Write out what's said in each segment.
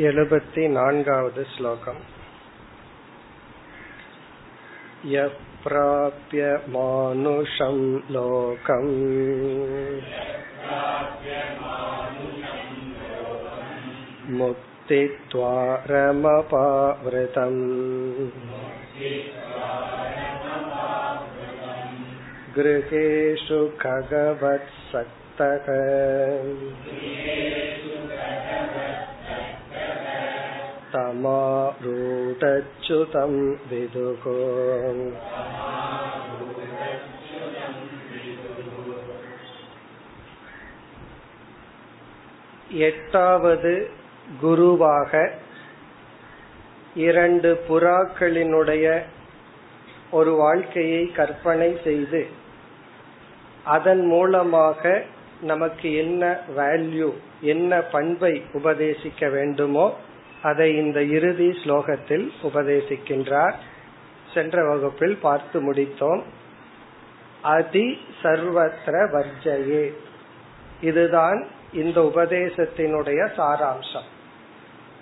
एवति श्लोकम् यः प्राप्य मानुषं लोकम् मुक्तिद्वारमपावृतम् गृहेषु खगवत्सक्तः तमारूढच्युतं विदुः எட்டாவது குருவாக இரண்டு புறாக்களினுடைய ஒரு வாழ்க்கையை கற்பனை செய்து அதன் மூலமாக நமக்கு என்ன வேல்யூ என்ன பண்பை உபதேசிக்க வேண்டுமோ அதை இந்த இறுதி ஸ்லோகத்தில் உபதேசிக்கின்றார். சென்ற வகுப்பில் பார்த்து முடித்தோம். அதி சர்வத்திர வர்ஜயே. இதுதான் இந்த உபதேசத்தினுடைய சாராம்சம்.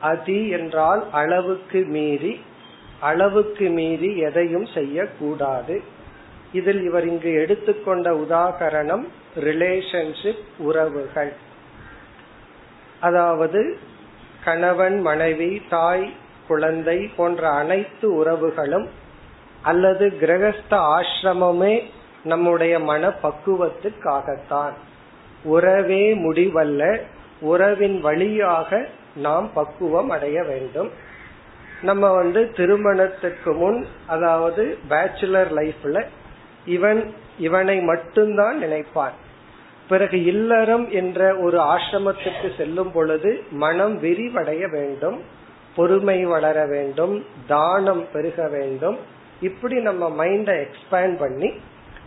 அதி என்றால் அளவுக்கு மீறி அளவுக்கு மீறி எதையும் செய்யக்கூடாது. இதில் இவர் இங்கு எடுத்துக்கொண்ட உதாகரணம் ரிலேஷன்ஷிப் உறவுகள். அதாவது கணவன் மனைவி தாய் குழந்தை போன்ற அனைத்து உறவுகளும் அல்லது கிரகஸ்த ஆசிரமமே நம்முடைய மன பக்குவத்துக்காகத்தான் உறவே முடிவல்ல உறவின் வழியாக நாம் பக்குவம் அடைய வேண்டும். நம்ம வந்து திருமணத்துக்கு முன் அதாவது பேச்சுலர் லைஃப்ல இவன் இவனை மட்டும்தான் நினைப்பான். பிறகு இல்லறம் என்ற ஒரு ஆசிரமத்துக்கு செல்லும் பொழுது மனம் விரிவடைய வேண்டும் பொறுமை வளர வேண்டும் தானம் பெருக வேண்டும். இப்படி நம்ம மைண்ட எக்ஸ்பேண்ட் பண்ணி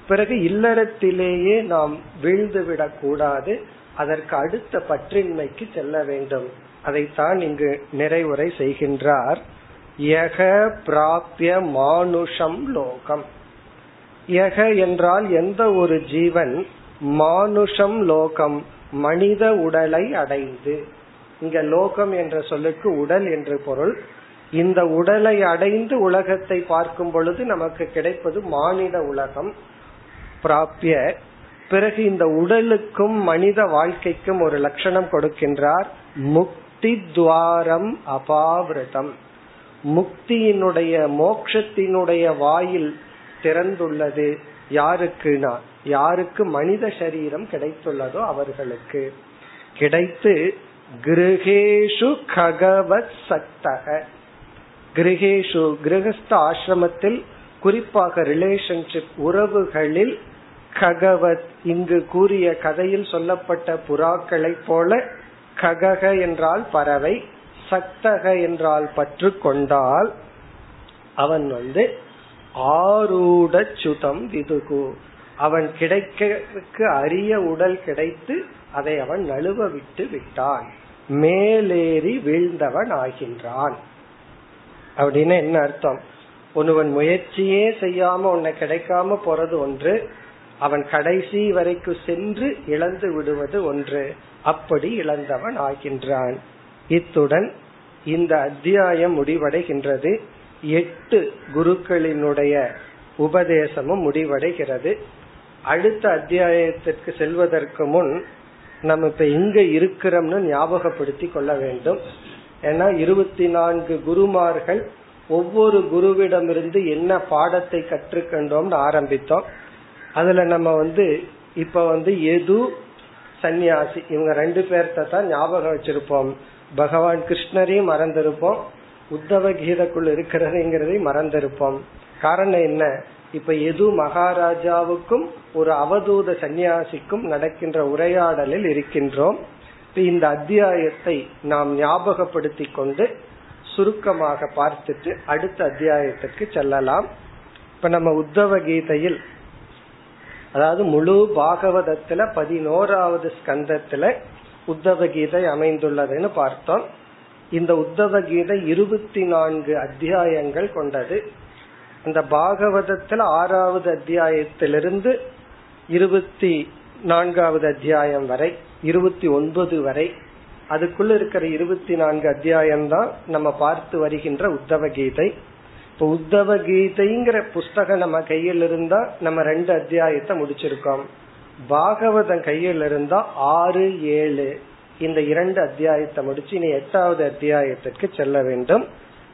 பிறகு இல்லறத்திலேயே நாம் வீழ்ந்து விடக்கூடாது அதற்கு அடுத்த பற்றின்மைக்கு செல்ல வேண்டும். அதைத்தான் இங்கு நிறைவுரை செய்கின்றார். யக பிராபிய மானுஷம் லோகம். யக என்றால் எந்த ஒரு ஜீவன் மானுஷம் லோகம் மனித உடலை அடைந்து. இங்க லோகம் என்ற சொல்லுக்கு உடல் என்று பொருள். இந்த உடலை அடைந்து உலகத்தை பார்க்கும் பொழுது நமக்கு கிடைப்பது மானிட உலகம். பிராப்பிய பிறகு இந்த உடலுக்கும் மனித வாழ்க்கைக்கும் ஒரு லட்சணம் கொடுக்கின்றார். முக்தி துவாரம் அபாவிரதம். முக்தியினுடைய மோக்ஷத்தினுடைய வாயில் திறந்துள்ளது. யாருக்குனா யாருக்கு மனித சரீரம் கிடைத்துள்ளதோ அவர்களுக்கு. கிடைத்து கிரகேஷு ககவத் சக்தக கிரகேஷு கிரகஸ்த ஆசிரமத்தில் குறிப்பாக ரிலேஷன்ஷிப் உறவுகளில் ககவத் இங்கு கூறிய கதையில் சொல்லப்பட்ட புறாக்களை போல ககக என்றால் பறவை சக்தக என்றால் பற்று கொண்டால் அவன் வந்து ஆரூட சுதம் விதுகு. அவன் கிடைக்க அரிய உடல் கிடைத்து அதை அவன் நழுவ விட்டு விட்டான். மேலேறி வீழ்ந்தவன் ஆகின்றான். அப்படின்னு என்ன அர்த்தம்? ஒருவன் முயற்சியே செய்யாம உன்னை கிடைக்காம போறது ஒன்று அவன் கடைசி வரைக்கும் சென்று இழந்து விடுவது ஒன்று. அப்படி இழந்தவன் ஆகின்றான். இத்துடன் இந்த அத்தியாயம் முடிவடைகின்றது. எட்டு குருக்களினுடைய உபதேசமும் முடிவடைகிறது. அடுத்த அத்தியாயத்திற்கு செல்வதற்கு முன் நம்ம இப்ப எங்க இருக்கிறோம்னு ஞாபகப்படுத்தி கொள்ள வேண்டும். ஏன்னா இருபத்தி நான்கு குருமார்கள் ஒவ்வொரு குருவிடமிருந்து என்ன பாடத்தை கற்றுக்கொண்டோம்னு ஆரம்பித்தோம். அதுல நம்ம வந்து இப்ப வந்து எது சன்னியாசி இவங்க ரெண்டு பேர்த்த தான் ஞாபகம் வச்சிருப்போம். பகவான் கிருஷ்ணரையும் மறந்திருப்போம். உத்தவ கீதக்குள் இருக்கிறதுங்கிறதையும் மறந்திருப்போம். காரணம் என்ன? இப்ப எது மகாராஜாவுக்கும் ஒரு அவதூத சந்நியாசிக்கும் நடக்கின்ற உரையாடலில் இருக்கின்றோம். இந்த அத்தியாயத்தை நாம் ஞாபகப்படுத்தி கொண்டு சுருக்கமாக பார்த்துட்டு அடுத்த அத்தியாயத்திற்கு செல்லலாம். இப்ப நம்ம உத்தவ கீதையில் அதாவது முழு பாகவதத்துல பதினோராவது ஸ்கந்தத்துல உத்தவ கீதை அமைந்துள்ளதுன்னு பார்த்தோம். இந்த உத்தவ கீதை இருபத்தி நான்கு அத்தியாயங்கள் கொண்டது. இந்த பாகவதத்துல ஆறாவது அத்தியாயத்திலிருந்து இருபத்தி நான்காவது அத்தியாயம் வரை இருபத்தி ஒன்பது வரை அதுக்குள்ள இருக்கிற இருபத்தி நான்கு அத்தியாயம் தான் நம்ம பார்த்து வருகின்ற உத்தவ கீதை. இப்ப உத்தவ கீதைங்கிற புஸ்தகம் நம்ம கையில் இருந்தா நம்ம ரெண்டு அத்தியாயத்தை முடிச்சிருக்கோம். பாகவதம் கையில் இருந்தா ஆறு ஏழு இந்த இரண்டு அத்தியாயத்தை முடிச்சு இனி எட்டாவது அத்தியாயத்திற்கு செல்ல வேண்டும்.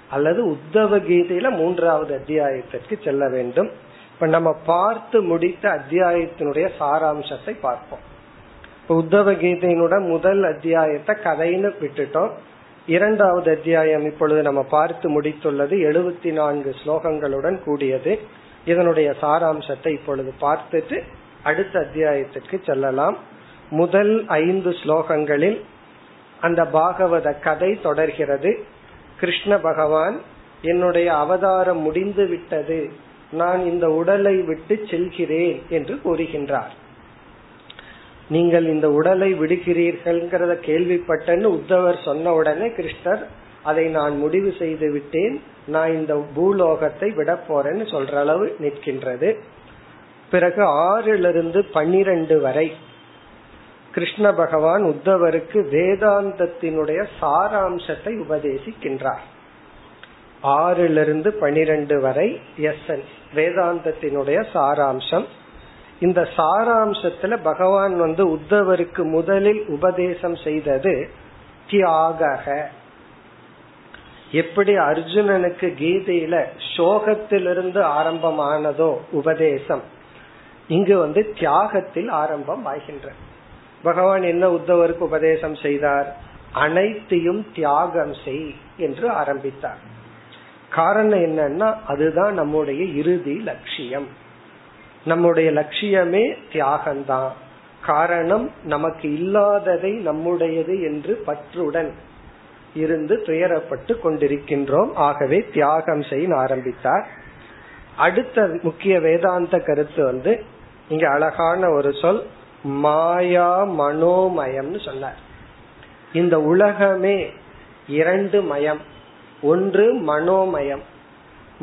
அல்லது உத்தவ கீதையில மூன்றாவது அத்தியாயத்திற்கு செல்ல வேண்டும். இப்ப நம்ம பார்த்து முடித்த அத்தியாயத்தினுடைய சாராம்சத்தை பார்ப்போம். உத்தவ கீதையினோட முதல் அத்தியாயத்தை கதைன்னு விட்டுட்டோம். இரண்டாவது அத்தியாயம் இப்பொழுது நம்ம பார்த்து முடித்துள்ளது எழுபத்தி நான்கு ஸ்லோகங்களுடன் கூடியது. இதனுடைய சாராம்சத்தை இப்பொழுது பார்த்துட்டு அடுத்த அத்தியாயத்திற்கு செல்லலாம். முதல் ஐந்து ஸ்லோகங்களில் அந்த பாகவத கதை தொடர்கிறது. கிருஷ்ண பகவான் என்னுடைய அவதாரம் முடிந்து விட்டது. நான் இந்த உடலை விட்டு செல்கிறேன் என்று கூறுகின்றார். நீங்கள் இந்த உடலை விடுகிறீர்கள்ங்கிறத கேள்விப்பட்டேன்னு உத்தவர் சொன்ன உடனே கிருஷ்ணர் அதை நான் முடிவு செய்து விட்டேன். நான் இந்த பூலோகத்தை விட போறேன்னு சொல்ற அளவு நிற்கின்றது. பிறகு ஆறிலிருந்து பன்னிரண்டு வரை கிருஷ்ண பகவான் உத்தவருக்கு வேதாந்தத்தினுடைய சாராம்சத்தை உபதேசிக்கின்றார். ஆறிலிருந்து பனிரெண்டு வரை எஸ்என்ஸ் வேதாந்தத்தினுடைய சாராம்சம். இந்த சாராம்சத்துல பகவான் வந்து உத்தவருக்கு முதலில் உபதேசம் செய்தது தியாக எப்படி அர்ஜுனனுக்கு கீதையில சோகத்திலிருந்து ஆரம்பமானதோ உபதேசம் இங்கு வந்து தியாகத்தில் ஆரம்பம் ஆகின்ற பகவான் என்ன உத்தவருக்கு உபதேசம் செய்தார்? அனைத்தையும் தியாகம் செய் என்று ஆரம்பித்தார். காரணம் என்னன்னா அதுதான் நம்முடைய இறுதி லட்சியம். நம்முடைய லட்சியமே தியாகம்தான். காரணம் நமக்கு இல்லாததை நம்முடையது என்று பற்றுடன் இருந்து துயரப்பட்டு கொண்டிருக்கின்றோம். ஆகவே தியாகம் செய்ய ஆரம்பித்தார். அடுத்த முக்கிய வேதாந்த கருத்து வந்து இங்க அழகான ஒரு சொல் மாயா மனோமயம்னு சொன்னார். இந்த உலகமே இரண்டு மயம். ஒன்று மனோமயம்.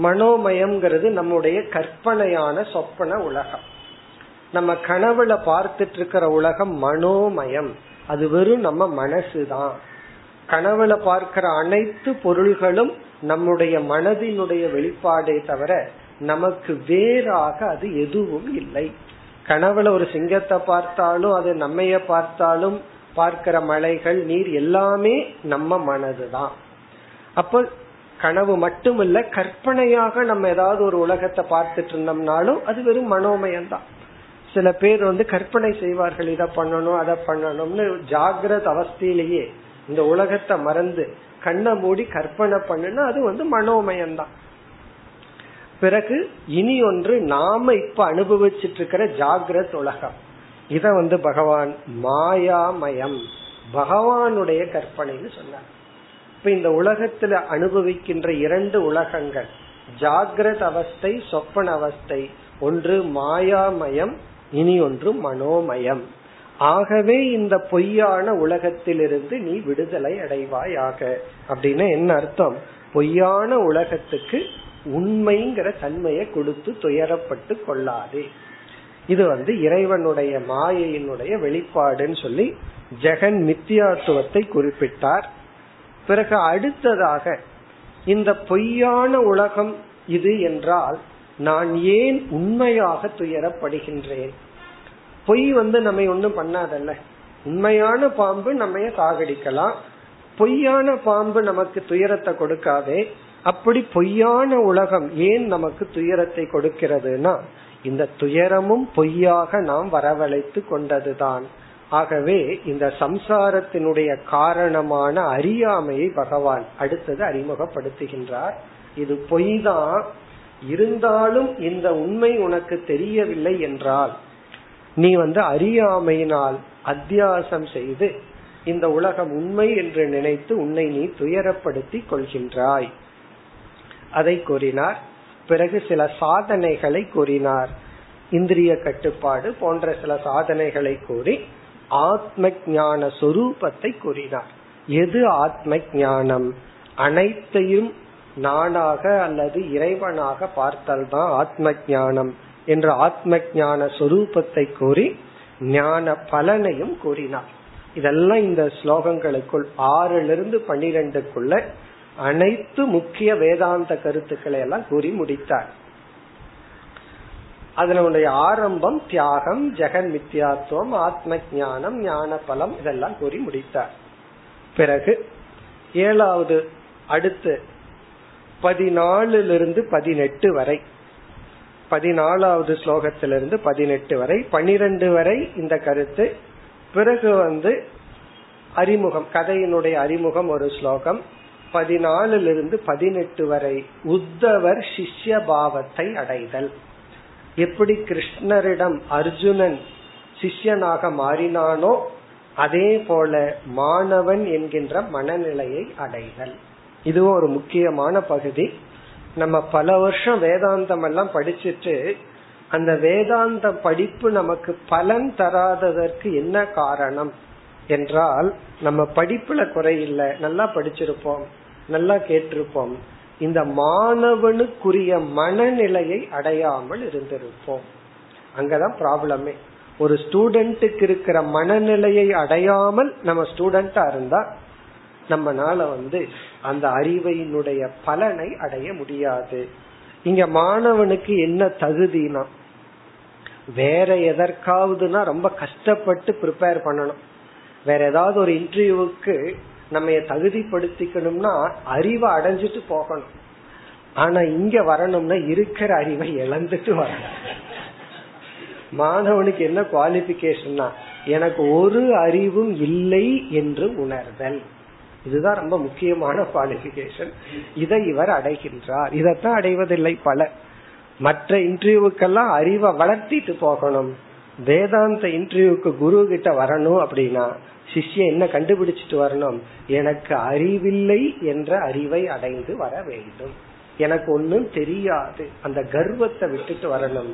மனோமயம்ங்கிறது நம்முடைய கற்பனையான சொப்பன உலகம். நம்ம கனவுல பார்த்துட்டு இருக்கிற உலகம் மனோமயம். அது வெறும் நம்ம மனசுதான். கனவுல பார்க்கிற அனைத்து பொருள்களும் நம்முடைய மனதினுடைய வெளிப்பாடே தவிர நமக்கு வேறாக அது எதுவும் இல்லை. கனவுல ஒரு சிங்கத்தை பார்த்தாலும் அது நம்மைய பார்த்தாலும் பார்க்கிற மலைகள் நீர் எல்லாமே நம்ம மனதுதான். அப்ப கனவு மட்டுமல்ல கற்பனையாக நம்ம ஏதாவது ஒரு உலகத்தை பார்த்துட்டு இருந்தோம்னாலும் அது வெறும் மனோமயம் தான் சில பேர் வந்து கற்பனை செய்வார்கள் இதை பண்ணணும் அதை பண்ணணும்னு ஜாகிரத அவஸ்தையிலேயே இந்த உலகத்தை மறந்து கண்ணை மூடி கற்பனை பண்ணுனா அது வந்து மனோமயம் தான் பிறகு இனி ஒன்று நாம இப்ப அனுபவிச்சுட்டு இருக்கிற ஜாகிரத் உலகம். இத வந்து பகவான் மாயாமயம் பகவானுடைய கற்பனைன்னு சொன்னார். இப்ப இந்த உலகத்துல அனுபவிக்கின்ற இரண்டு உலகங்கள் ஜாகிரத அவஸ்தை சொப்பன அவஸ்தை. ஒன்று மாயாமயம் இனி ஒன்று மனோமயம். ஆகவே இந்த பொய்யான உலகத்திலிருந்து நீ விடுதலை அடைவாயாக. அப்படின்னு என்ன அர்த்தம்? பொய்யான உலகத்துக்கு உண்மைங்கிற தன்மையை கொடுத்து துயரப்பட்டு கொள்ளாதே. இது வந்து இறைவனுடைய மாயையினுடைய வெளிப்பாடுன்னு சொல்லி ஜெகன் மித்தியாத்துவத்தை குறிப்பிட்டார். பிறகு அடுத்ததாக இந்த பொய்யான உலகம் இது என்றால் நான் ஏன் உண்மையாக துயரப்படுகின்றேன்? பொய் வந்து நம்ம ஒன்றும் பண்ணாதல்ல. உண்மையான பாம்பு நம்ம சாகடிக்கலாம் பொய்யான பாம்பு நமக்கு துயரத்தை கொடுக்காதே. அப்படி பொய்யான உலகம் ஏன் நமக்கு துயரத்தை கொடுக்கிறதுனா இந்த துயரமும் பொய்யாக நாம் வரவழைத்து கொண்டதுதான். ஆகவே இந்த சம்சாரத்தினுடைய காரணமான அறியாமையை பகவான் அடுத்தது அறிமுகப்படுத்துகின்றார். இது பொய் தான் இருந்தாலும் இந்த உண்மை உனக்கு தெரியவில்லை என்றால் நீ வந்து அறியாமையினால் அத்தியாசம் செய்து இந்த உலகம் உண்மை என்று நினைத்து உன்னை நீ துயரப்படுத்தி கொள்கின்றாய். அதை கூறினார். பிறகு சில சாதனைகளை கூறினார். இந்திரிய கட்டுப்பாடு போன்ற சில சாதனைகளை கூறி ஆத்ம ஞான சொரூபத்தை கூறினார். எது ஆத்ம ஞானம் அனைத்தையும் நானாக அல்லது இறைவனாக பார்த்தல்தான் ஆத்ம ஞானம் என்ற ஆத்ம ஞான சொரூபத்தை கூறி ஞான பலனையும் கூறினார். இதெல்லாம் இந்த ஸ்லோகங்களுக்குள் ஆறிலிருந்து பன்னிரெண்டுக்குள்ள அனைத்து முக்கிய வேதாந்த கருத்துக்களை எல்லாம் கூறி முடித்தார். அதனுடைய ஆரம்பம் தியாகம் ஜெகன் மித்யாத்துவம் ஆத்ம ஞானம் ஞான பலம் இதெல்லாம் கூறி முடித்தார். பிறகு ஏழாவது அடுத்து பதினாலிலிருந்து பதினெட்டு வரை பதினாலாவது ஸ்லோகத்திலிருந்து பதினெட்டு வரை பனிரெண்டு வரை இந்த கருத்து. பிறகு வந்து அறிமுகம் கதையினுடைய அறிமுகம் ஒரு ஸ்லோகம். பதினாலிலிருந்து பதினெட்டு வரை உத்தவர் சிஷ்ய பாவத்தை அடைதல். எப்படி கிருஷ்ணரிடம் அர்ஜுனன் சிஷ்யனாக மாறினானோ அதே போல மாணவன் என்கின்ற மனநிலையை அடைதல். இதுவும் ஒரு முக்கியமான பகுதி. நம்ம பல வருஷம் வேதாந்தம் எல்லாம் படிச்சுட்டு அந்த வேதாந்த படிப்பு நமக்கு பலன் தராததற்கு என்ன காரணம்? என்றால் நம்ம படிப்புல குறையில்லை நல்லா படிச்சிருப்போம். நல்லா கேட்டிருப்போம். இந்த மாணவனுக்குரிய மனநிலையை அடையாமல் இருந்திருப்போம். அங்கதான் ப்ராப்ளமே ஒரு ஸ்டூடெண்ட்டுக்கு இருக்கிற மனநிலையை அடையாமல் நம்ம ஸ்டூடெண்டா இருந்தா நம்மனால வந்து அந்த அறிவையினுடைய பலனை அடைய முடியாது. இங்க மாணவனுக்கு என்ன தகுதினா வேற எதற்காவதுனா ரொம்ப கஷ்டப்பட்டு ப்ரிப்பேர் பண்ணணும். வேற ஏதாவது ஒரு இன்டர்வியூவுக்கு நம்ம தகுதிப்படுத்திக்கணும்னா அறிவை அடைஞ்சிட்டு போகணும். ஆனா இங்க வரணும்னா இருக்கிற அறிவை இழந்துட்டு வரணும். மாணவனுக்கு என்ன குவாலிபிகேஷன்னா எனக்கு ஒரு அறிவும் இல்லை என்று உணர்தல். இதுதான் ரொம்ப முக்கியமான குவாலிபிகேஷன் இதை இவர் அடைகின்றார். இதைத்தான் அடைவதில்லை பல மற்ற இன்டர்வியூக்கெல்லாம் அறிவை வளர்த்திட்டு போகணும். வேதாந்த இன்டர்வியூக்கு குரு கிட்ட வரணும் அப்படின்னா சிஷ்ய என்ன கண்டுபிடிச்சிட்டு வரணும்? எனக்கு அறிவில்லை என்ற அறிவை அடைந்து வர வேண்டும். எனக்கு ஒன்னும் தெரியாது. அந்த கர்வத்தை விட்டுட்டு வரணும்.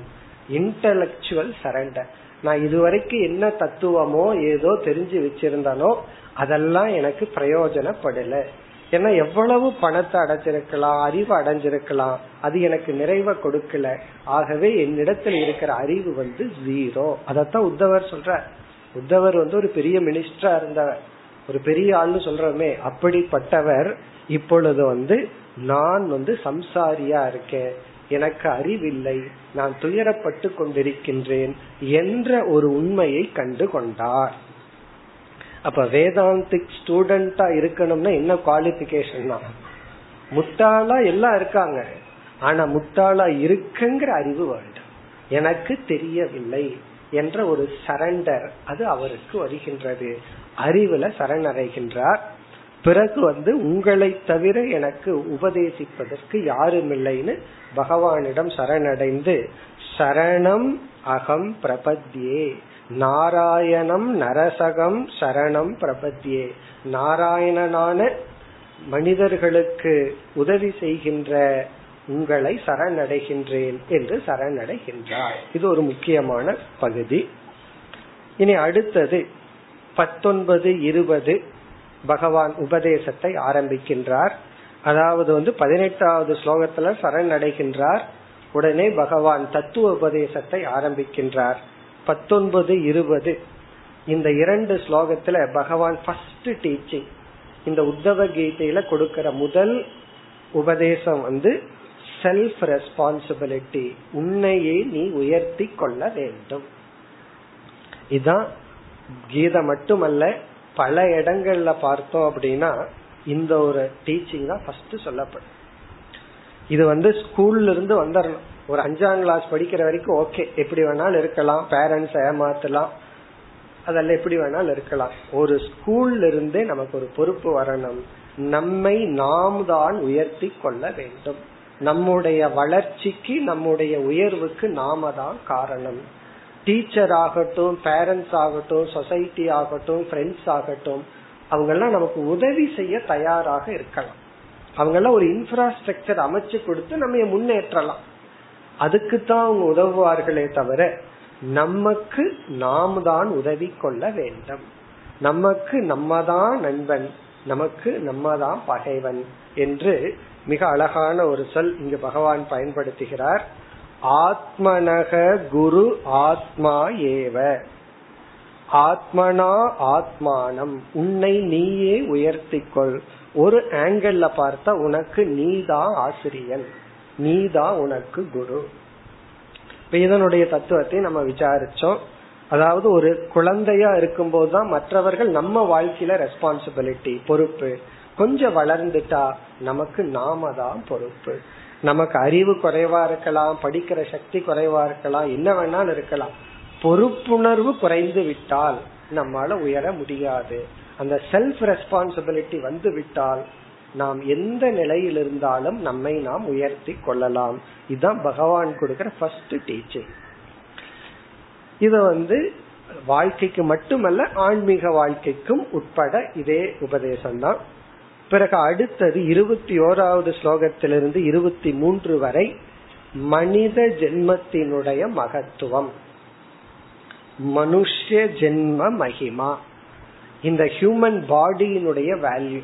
இன்டலக்சுவல் சரண்டர் நான் இதுவரைக்கும் என்ன தத்துவமோ ஏதோ தெரிஞ்சு வச்சிருந்தனோ அதெல்லாம் எனக்கு பிரயோஜனப்படல. ஏன்னா எவ்வளவு பணத்தை அடைஞ்சிருக்கலாம் அறிவு அடைஞ்சிருக்கலாம் அது எனக்கு நிறைவை கொடுக்கல. ஆகவே என்னிடத்தில் இருக்கிற அறிவு வந்து ஜீரோ அதத்தான் உத்தவர் சொல்ற உத்தவர் வந்து ஒரு பெரிய மினிஸ்டரா இருந்தவர். ஒரு பெரிய ஆள்னு சொல்றமே அப்படிப்பட்டவர் இப்பொழுது வந்து நான் வந்து சம்சாரியா இருக்கேன். எனக்கு அறிவில்லை. நான் துயரப்பட்டு கொண்டிருக்கின்றேன் என்ற ஒரு உண்மையை கண்டு கொண்டார். அப்ப வேதாந்திக் ஸ்டூடெண்டா இருக்கணும்னா என்ன குவாலிபிகேஷன் தான் முட்டாளா எல்லாம் இருக்காங்க. ஆனா முட்டாளா இருக்குங்கிற அறிவு வேண்டும். எனக்கு தெரியவில்லை என்ற ஒரு சரண்டர் அது அவருக்கு வருகின்றது. அறிவுல சரணடைகின்றார். பிறகு வந்து உங்களை தவிர எனக்கு உபதேசிப்பதற்கு யாரும் இல்லைன்னு பகவானிடம் சரணடைந்து சரணம் அகம் பிரபத்யே. நாராயணம் நரசகம் சரணம் பிரபத்யே நாராயணனான மனிதர்களுக்கு உதவி செய்கின்ற உங்களை சரணடைகின்றேன் என்று சரணடைகின்றார். இது ஒரு முக்கியமான பகுதி. இனி அடுத்தது பத்தொன்பது இருபது பகவான் உபதேசத்தை ஆரம்பிக்கின்றார். அதாவது வந்து பதினெட்டாவது ஸ்லோகத்துல சரணடைகின்றார். உடனே பகவான் தத்துவ உபதேசத்தை ஆரம்பிக்கின்றார். பத்தொன்பது இருபது. இந்த இரண்டு ஸ்லோகத்துல பகவான் ஃபர்ஸ்ட் டீச்சிங் இந்த உத்தவ கீதையில கொடுக்கிற முதல் உபதேசம் வந்து செல்ஃப் ரெஸ்பான்சிபிலிட்டி உன்னையே நீ உயர்த்தி கொள்ள வேண்டும். இதுதான் கீதை மட்டுமல்ல பல இடங்கள்ல பார்த்தோம் அப்படின்னா இந்த ஒரு டீச்சிங் தான் ஃபர்ஸ்ட் சொல்லப்படும். இது வந்து ஸ்கூல்ல இருந்து வந்துடணும் ஒரு அஞ்சாம் கிளாஸ் படிக்கிற வரைக்கும் ஓகே எப்படி வேணாலும் இருக்கலாம். பேரண்ட்ஸ் ஏமாத்தலாம். அதெல்லாம் எப்படி வேணாலும் இருக்கலாம். ஒரு ஸ்கூல்ல இருந்தே நமக்கு ஒரு பொறுப்பு வரணும். நம்மை நாம் தான் உயர்த்தி கொள்ள வேண்டும். நம்முடைய வளர்ச்சிக்கு நம்முடைய உயர்வுக்கு நாம தான் காரணம். டீச்சர் ஆகட்டும் பேரண்ட்ஸ் ஆகட்டும் சொசைட்டி ஆகட்டும் ஃப்ரெண்ட்ஸ் ஆகட்டும் அவங்கெல்லாம் நமக்கு உதவி செய்ய தயாராக இருக்கலாம். அவங்கெல்லாம் ஒரு இன்ஃப்ராஸ்ட்ரக்சர் அமைச்சு கொடுத்து நம்ம முன்னேற்றலாம். அதுக்குத்தான் அவங்க உதவுவார்களே தவிர நமக்கு நாம் தான் உதவி கொள்ள வேண்டும். நமக்கு நம்ம தான் நண்பன் நமக்கு நம்ம தான் பகைவன் என்று மிக அழகான ஒரு சொல் இங்கு பகவான் பயன்படுத்துகிறார். ஆத்மனக குரு ஆத்மா ஏவ. ஆத்மனா ஆத்மானம். உன்னை நீயே உயர்த்திக்கொள். ஒரு ஆங்கிள் பார்த்தா உனக்கு நீதான் ஆசிரியன். நீதான் உனக்கு குரு. இப்ப இதனுடைய தத்துவத்தை நம்ம விசாரிச்சோம். அதாவது ஒரு குழந்தையா இருக்கும் போதுதான் மற்றவர்கள் நம்ம வாழ்க்கையில ரெஸ்பான்சிபிலிட்டி பொறுப்பு. கொஞ்சம் வளர்ந்துட்டா நமக்கு நாம தான் பொறுப்பு. நமக்கு அறிவு குறைவா இருக்கலாம் படிக்கிற சக்தி குறைவா இருக்கலாம் என்ன வேணாலும் இருக்கலாம். பொறுப்புணர்வு குறைந்து விட்டால் நம்மால உயர முடியாது. அந்த செல்ஃப் ரெஸ்பான்சிபிலிட்டி வந்து விட்டால் நாம் எந்த நிலையில் இருந்தாலும் நம்மை நாம் உயர்த்தி கொள்ளலாம். இதுதான் பகவான் கொடுக்கிற ஃபர்ஸ்ட் டீச்சிங் இத வந்து வாழ்க்கைக்கு மட்டுமல்ல ஆன்மீக வாழ்க்கைக்கும் உட்பட இதே உபதேசம் தான் பிறகு அடுத்தது இருபத்தி ஓராவது ஸ்லோகத்திலிருந்து இருபத்தி மூன்று வரை மனித ஜென்மத்தினுடைய மகத்துவம். மனுஷ ஜென்ம மகிமா. இந்த ஹியூமன் பாடியினுடைய வேல்யூ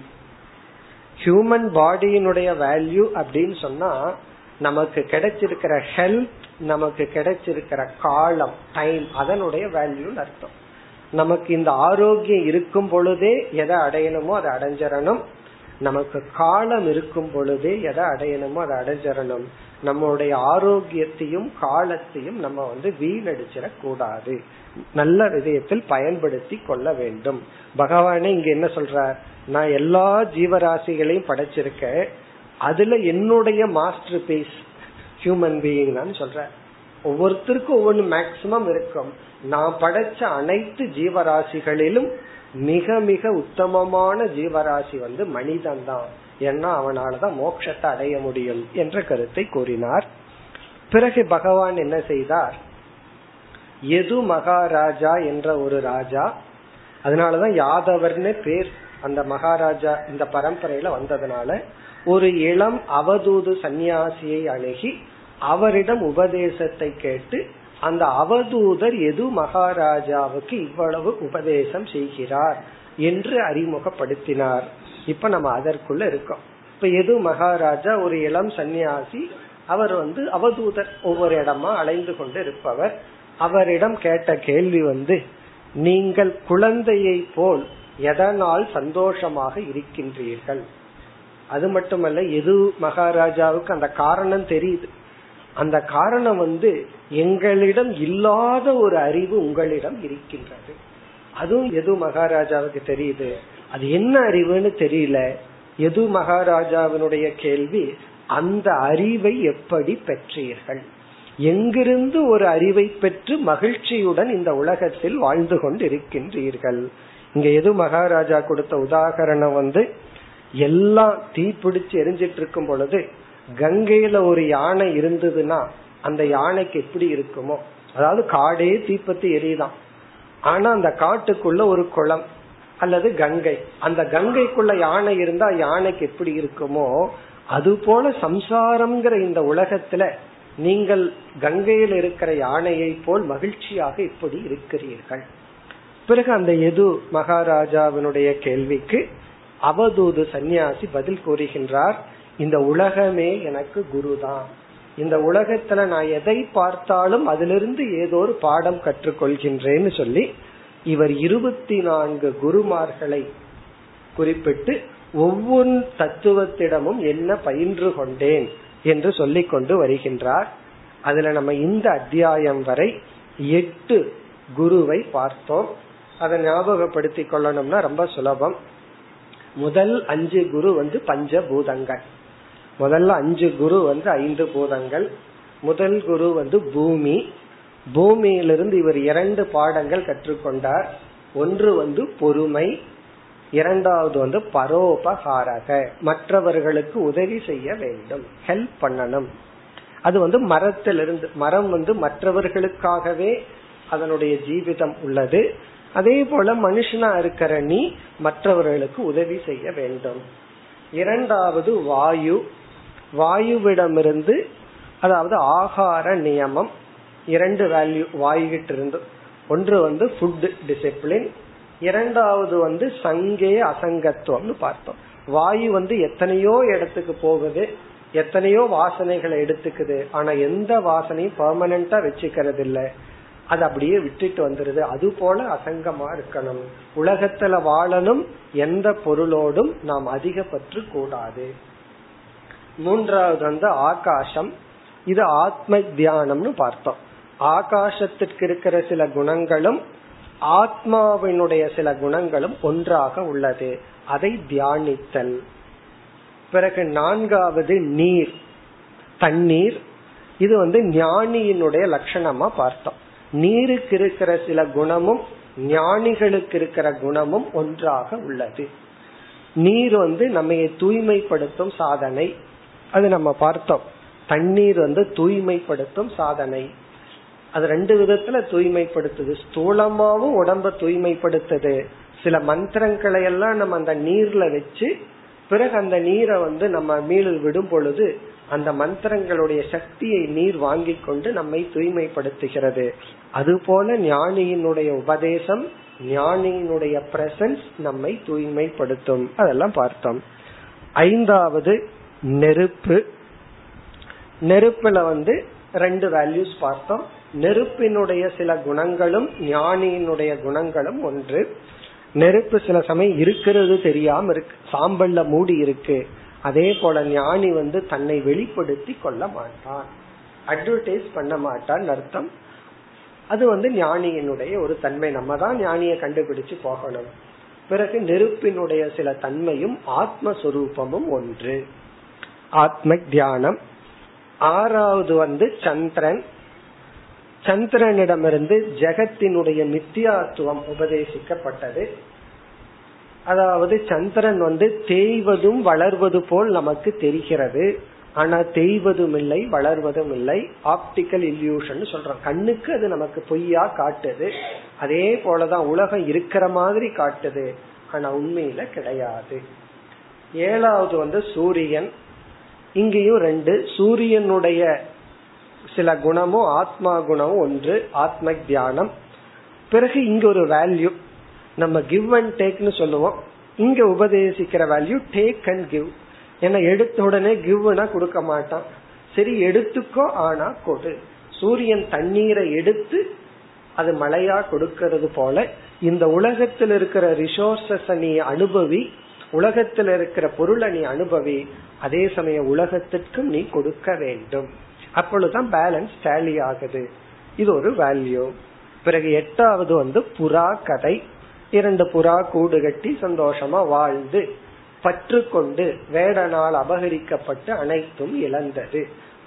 ஹியூமன் பாடியினுடைய வேல்யூ அப்படின்னு சொன்னா நமக்கு கிடைச்சிருக்கிற ஹெல்த் நமக்கு கிடைச்சிருக்கிற காலம் டைம் அதனுடைய வேல்யூன்னு அர்த்தம். நமக்கு இந்த ஆரோக்கியம் இருக்கும் பொழுதே எதை அடையணுமோ அதை அடைஞ்சிடணும். நமக்கு காலம் இருக்கும் பொழுதே எதை அடையணுமோ அதை அடைஞ்சிடணும். நம்மளுடைய ஆரோக்கியத்தையும் காலத்தையும் நம்ம வந்து வீணடிச்சிடக் கூடாது நல்ல விதயத்தில் பயன்படுத்தி கொள்ள வேண்டும். பகவானே இங்க என்ன சொல்றார்? நான் எல்லா ஜீவராசிகளையும் படைச்சிருக்கேன். அதுல என்னுடைய மாஸ்டர் பீஸ் ஹியூமன் பீயிங் தான் சொல்ற ஒவ்வொருத்தருக்கும் ஒவ்வொன்று மேக்சிமம் இருக்கும். நான் படைச்ச அனைத்து ஜீவராசிகளிலும் மிக மிக உத்தமமான ஜீவராசி வந்து மனிதன் தான் ஏன்னா அவனாலதான் மோட்சத்தை அடைய முடியும் என்ற கருத்தை கூறினார். பிறகு பகவான் என்ன செய்தார்? எது மகாராஜா என்ற ஒரு ராஜா அதனாலதான் யாதவர்னு பேர் அந்த மகாராஜா இந்த பரம்பரையில வந்ததுனால ஒரு இளம் அவதூது சந்நியாசியை அணுகி அவரிடம் உபதேசத்தை கேட்டு அந்த அவதூதர் எது மகாராஜாவுக்கு இவ்வளவு உபதேசம் செய்கிறார் என்று அறிமுகப்படுத்தினார். இப்ப நம்ம அதற்குள்ள இருக்கோம். இப்ப எது மகாராஜா ஒரு இளம் சன்னியாசி அவர் வந்து அவதூதர் ஒவ்வொரு இடமா அலைந்து கொண்டு இருப்பவர். அவரிடம் கேட்ட கேள்வி வந்து நீங்கள் குழந்தையை போல் எதனால் சந்தோஷமாக இருக்கின்றீர்கள்? அது மட்டுமல்ல எது மகாராஜாவுக்கு அந்த காரணம் தெரியுது? அந்த காரணம் வந்து எங்களிடம் இல்லாத ஒரு அறிவு உங்களிடம் இருக்கின்றது. அதுவும் எது மகாராஜாவுக்கு தெரியுது? அது என்ன அறிவுன்னு தெரியல. எது மகாராஜாவினுடைய கேள்வி? அந்த அறிவை எப்படி பெற்றீர்கள்? எங்கிருந்து ஒரு அறிவை பெற்று மகிழ்ச்சியுடன் இந்த உலகத்தில் வாழ்ந்து கொண்டு இருக்கின்றீர்கள் இங்க எது மகாராஜா கொடுத்த உதாகரணம் வந்து எல்லாம் தீ பிடிச்சு எரிஞ்சிட்டு இருக்கும் பொழுது கங்கையில ஒரு யானை இருந்ததுன்னா அந்த யானைக்கு எப்படி இருக்குமோ? அதாவது காடே தீப்பத்தி எரியுதான். ஆனா அந்த காட்டுக்குள்ள ஒரு குளம். அல்லது கங்கை. அந்த கங்கைக்குள்ள யானை இருந்தா யானைக்கு எப்படி இருக்குமோ அது போல சம்சாரம்ங்கிற இந்த உலகத்துல நீங்கள் கங்கையில் இருக்கிற யானையை போல் மகிழ்ச்சியாக இப்படி இருக்கிறீர்கள். பிறகு அந்த எது மகாராஜாவினுடைய கேள்விக்கு அவதூது சந்நியாசி பதில் கூறுகின்றார் இந்த உலகமே எனக்கு குருதான். இந்த உலகத்துல நான் எதை பார்த்தாலும் அதிலிருந்து ஏதோ ஒரு பாடம் கற்றுக்கொள்கின்றேன்னு சொல்லி இவர் இருபத்தி நான்கு குருமார்களை குறிப்பிட்டு ஒவ்வொரு தத்துவத்திடமும் என்ன பயின்று கொண்டேன் என்று சொல்லிக் கொண்டு வருகின்றார். அதுல நம்ம இந்த அத்தியாயம் வரை எட்டு குருவை பார்த்தோம். அதை ஞாபகப்படுத்திக் கொள்ளணும்னா ரொம்ப சுலபம். முதல் அஞ்சு குரு வந்து பஞ்ச பூதங்கள் முதல்ல அஞ்சு குரு வந்து ஐந்து பூதங்கள். முதல் குரு வந்து பூமி. பூமியிலிருந்து இவர் இரண்டு பாடங்கள் கற்றுக்கொண்டார். ஒன்று வந்து பொறுமை இரண்டாவது வந்து பரோபகாரக. மற்றவர்களுக்கு உதவி செய்ய வேண்டும் ஹெல்ப் பண்ணணும். அது வந்து மரத்திலிருந்து மரம் வந்து மற்றவர்களுக்காகவே அதனுடைய ஜீவிதம் உள்ளது. அதே போல மனுஷனா இருக்கிற நீ மற்றவர்களுக்கு உதவி செய்ய வேண்டும். இரண்டாவது வாயு. வாயுவிடமிருந்து அதாவது ஆகார நியமம். இரண்டு வேல்யூ வாயுகிட்ட இருந்து ஒன்று வந்து ஃபுட் டிசிப்ளின் இரண்டாவது வந்து சங்கே அசங்கத்துவம்னு பார்த்தோம். வாயு வந்து எத்தனையோ இடத்துக்கு போகுது எத்தனையோ வாசனைகளை எடுத்துக்குது ஆனா எந்த வாசனையும் பர்மனண்டா வச்சுக்கிறது இல்ல அது அப்படியே விட்டுட்டு வந்துருது. அது போல அசங்கமா இருக்கணும். உலகத்துல வாழணும் எந்த பொருளோடும் நாம் அதிக பற்று கூடாது மூன்றாவது வந்து ஆகாசம். இது ஆத்ம தியானம்னு பார்த்தோம். ஆகாசத்திற்கு இருக்கிற சில குணங்களும் ஆத்மாவினுடைய சில குணங்களும் ஒன்றாக உள்ளது. அதை தியானித்தல். பிறகு நான்காவது நீர். தண்ணீர். இது வந்து ஞானியினுடைய லட்சணமா பார்த்தோம். நீருக்கு இருக்கிற சில குணமும் ஞானிகளுக்கு இருக்கிற குணமும் ஒன்றாக உள்ளது. நீர் வந்து நம்ம தூய்மைப்படுத்தும் சாதனை. அது நம்ம பார்த்தோம். தண்ணீர் வந்து தூய்மைப்படுத்தும் சாதனை. அது ரெண்டு விதத்துல தூய்மைப்படுத்துது. ஸ்தூலமாவும் உடம்ப தூய்மைப்படுத்துது. சில மந்திரங்களை எல்லாம் நம்ம அந்த நீர்ல வச்சு பிறகு அந்த நீரை வந்து நம்ம மீளில் விடும் பொழுது அந்த மந்திரங்களுடைய சக்தியை நீர் வாங்கி கொண்டு நம்மை தூய்மைப்படுத்துகிறது. அதுபோல ஞானியினுடைய உபதேசம் ஞானியினுடைய பிரசன்ஸ் நம்மை தூய்மைப்படுத்தும். அதெல்லாம் பார்த்தோம். ஐந்தாவது நெருப்பு. நெருப்புல வந்து ரெண்டு வேல்யூஸ் பார்த்தோம். நெருப்பினுடைய சில குணங்களும் ஞானியினுடைய குணங்களும் ஒன்று. நெருப்பு சில சமயம் இருக்கிறது தெரியாம இருக்கு சாம்பல்ல மூடி இருக்கு. அதே போல ஞானி வந்து தன்னை வெளிப்படுத்தி கொள்ள மாட்டான். அட்வர்டைஸ் பண்ண மாட்டான் அர்த்தம். அது வந்து ஞானியினுடைய ஒரு தன்மை. நம்ம தான் ஞானிய கண்டுபிடிச்சு போகணும். பிறகு நெருப்பினுடைய சில தன்மையும் ஆத்மஸ்வரூபமும் ஒன்று. ஆத்ம தியானம் ஆறாவது வந்து சந்திரன். சந்திரனிடமிருந்து ஜெகத்தினுடைய மித்தியாத்துவம் உபதேசிக்கப்பட்டது. அதாவது சந்திரன் வந்து தேய்வதும் வளர்வது போல் நமக்கு தெரிகிறது. ஆனா தேய்வதும் இல்லை வளர்வதும் இல்லை ஆப்டிக்கல் இல்யூஷன் சொல்றோம். கண்ணுக்கு அது நமக்கு பொய்யா காட்டுது. அதே போலதான் உலகம் இருக்கிற மாதிரி காட்டுது. ஆனா உண்மையில கிடையாது. ஏழாவது வந்து சூரியன். இங்கேயும் ரெண்டு. சூரியனுடைய சில குணமும் ஆத்மா குணமும் ஒன்று ஆத்ம தியானம் பிறகு இங்க ஒரு வேல்யூ நம்ம கிவ் அண்ட் டேக்னு சொல்லுவோம். இங்க உபதேசிக்கிற வேல்யூ டேக் அண்ட் கிவ் ஏன்னா எடுத்த உடனே கிவ்னா கொடுக்க மாட்டான். சரி எடுத்துக்கோ ஆனா கொடு. சூரியன் தண்ணீரை எடுத்து அது மழையா கொடுக்கறது போல இந்த உலகத்தில் இருக்கிற ரிசோர்சஸ் நீ அனுபவி உலகத்தில் இருக்கிற பொருளை நீ அனுபவி அதே சமயம் உலகத்திற்கும் நீ கொடுக்க வேண்டும். அப்பொழுதுதான் பேலன்ஸ் டேலி ஆகுது. இது ஒரு வேல்யூ பிறகு எட்டாவது வந்து புறா கதை. இரண்டு புறா கூடு கட்டி சந்தோஷமா வாழ்ந்து பற்று கொண்டு வேடனால் அபகரிக்கப்பட்டு அனைத்தும் இழந்தது.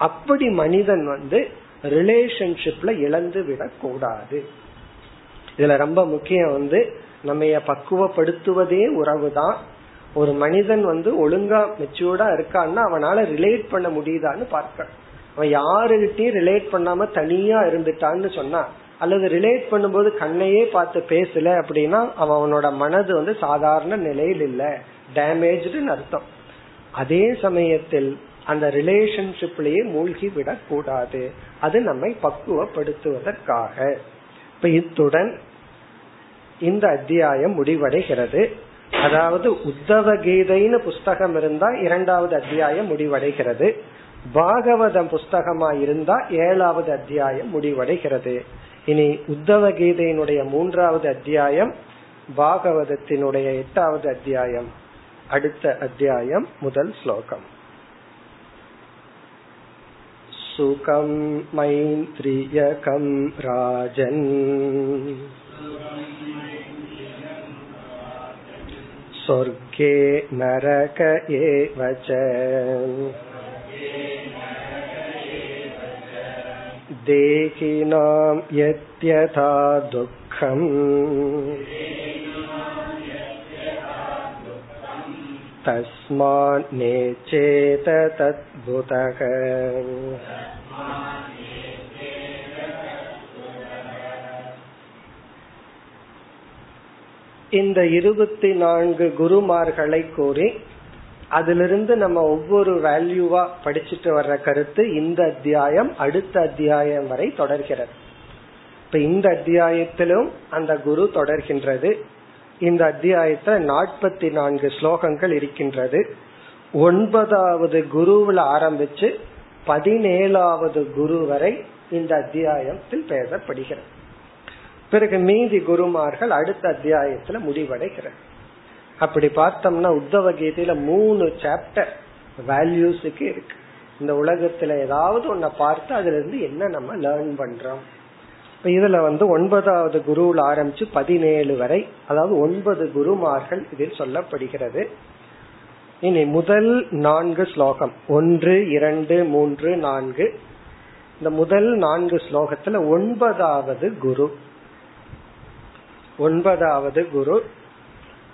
அப்படி மனிதன் வந்து ரிலேஷன்ஷிப்ல இழந்து விடக்கூடாது. இதுல ரொம்ப முக்கியம் வந்து நம்ம பக்குவப்படுத்துவதே உறவு தான் ஒரு மனிதன் வந்து ஒழுங்கா மெச்சூர்டா இருக்கான்னா அவனால ரிலேட் பண்ண முடியுதான்னு பார்க்க அவன் யாருகிட்டயும் ரிலேட் பண்ணாம தனியா இருந்துட்டான்னு சொன்னா அல்லது ரிலேட் பண்ணும்போது கண்ணையே பார்த்து பேசல அப்படின்னா அவன் அவனோட மனது வந்து சாதாரண நிலையில் இல்ல. டேமேஜ்டுன்னு அர்த்தம். அதே சமயத்தில் அந்த ரிலேஷன்ஷிப்லயே மூழ்கி விடக்கூடாது. அது நம்மை பக்குவப்படுத்துவதற்காக. இப்ப இத்துடன் இந்த அத்தியாயம் முடிவடைகிறது. அதாவது உத்தவ கீதைன்னு புஸ்தகம் இருந்தா இரண்டாவது அத்தியாயம் முடிவடைகிறது. பாகவதம் புஸ்தகமா இருந்தா ஏழாவது அத்தியாயம் முடிவடைகிறது இனி உத்தவ கீதையினுடைய மூன்றாவது அத்தியாயம் பாகவதத்தினுடைய எட்டாவது அத்தியாயம் அடுத்த அத்தியாயம் முதல் ஸ்லோகம் சுகம் மைத்ரியகம் ராஜன் स्वर्गे नरक एव च देहिनां यत्यथा दुःखम् तस्मान् नेचेत तद्भुतः இந்த இருபத்தி நான்கு குருமார்களை கூறி அதிலிருந்து நம்ம ஒவ்வொரு வேல்யூவா படிச்சுட்டு வர்ற கருத்து இந்த அத்தியாயம் அடுத்த அத்தியாயம் வரை தொடர்கிறது. இப்ப இந்த அத்தியாயத்திலும் அந்த குரு தொடர்கின்றது. இந்த அத்தியாயத்துல நாற்பத்தி நான்கு ஸ்லோகங்கள் இருக்கின்றது. ஒன்பதாவது குருவில் ஆரம்பிச்சு பதினேழாவது குரு வரை இந்த அத்தியாயத்தில் பேசப்படுகிறது. பிறகு மீதி குருமார்கள் அடுத்த அத்தியாயத்துல முடிவடைகிறது. அப்படி பார்த்தோம்னா உத்தவ கீதையில மூணு சாப்டர் வேல்யூஸுக்கு இருக்கு. இந்த உலகத்துல ஏதாவது ஒன்ன பார்த்து அதுல இருந்து என்ன நம்ம லேர்ன் பண்றோம். இப்ப இதுல வந்து ஒன்பதாவது குருவில் ஆரம்பிச்சு பதினேழு வரை அதாவது ஒன்பது குருமார்கள் இதில் சொல்லப்படுகிறது. இனி முதல் நான்கு ஸ்லோகம் ஒன்று இரண்டு மூன்று நான்கு. இந்த முதல் நான்கு ஸ்லோகத்துல ஒன்பதாவது குரு ஒன்பதாவது குரு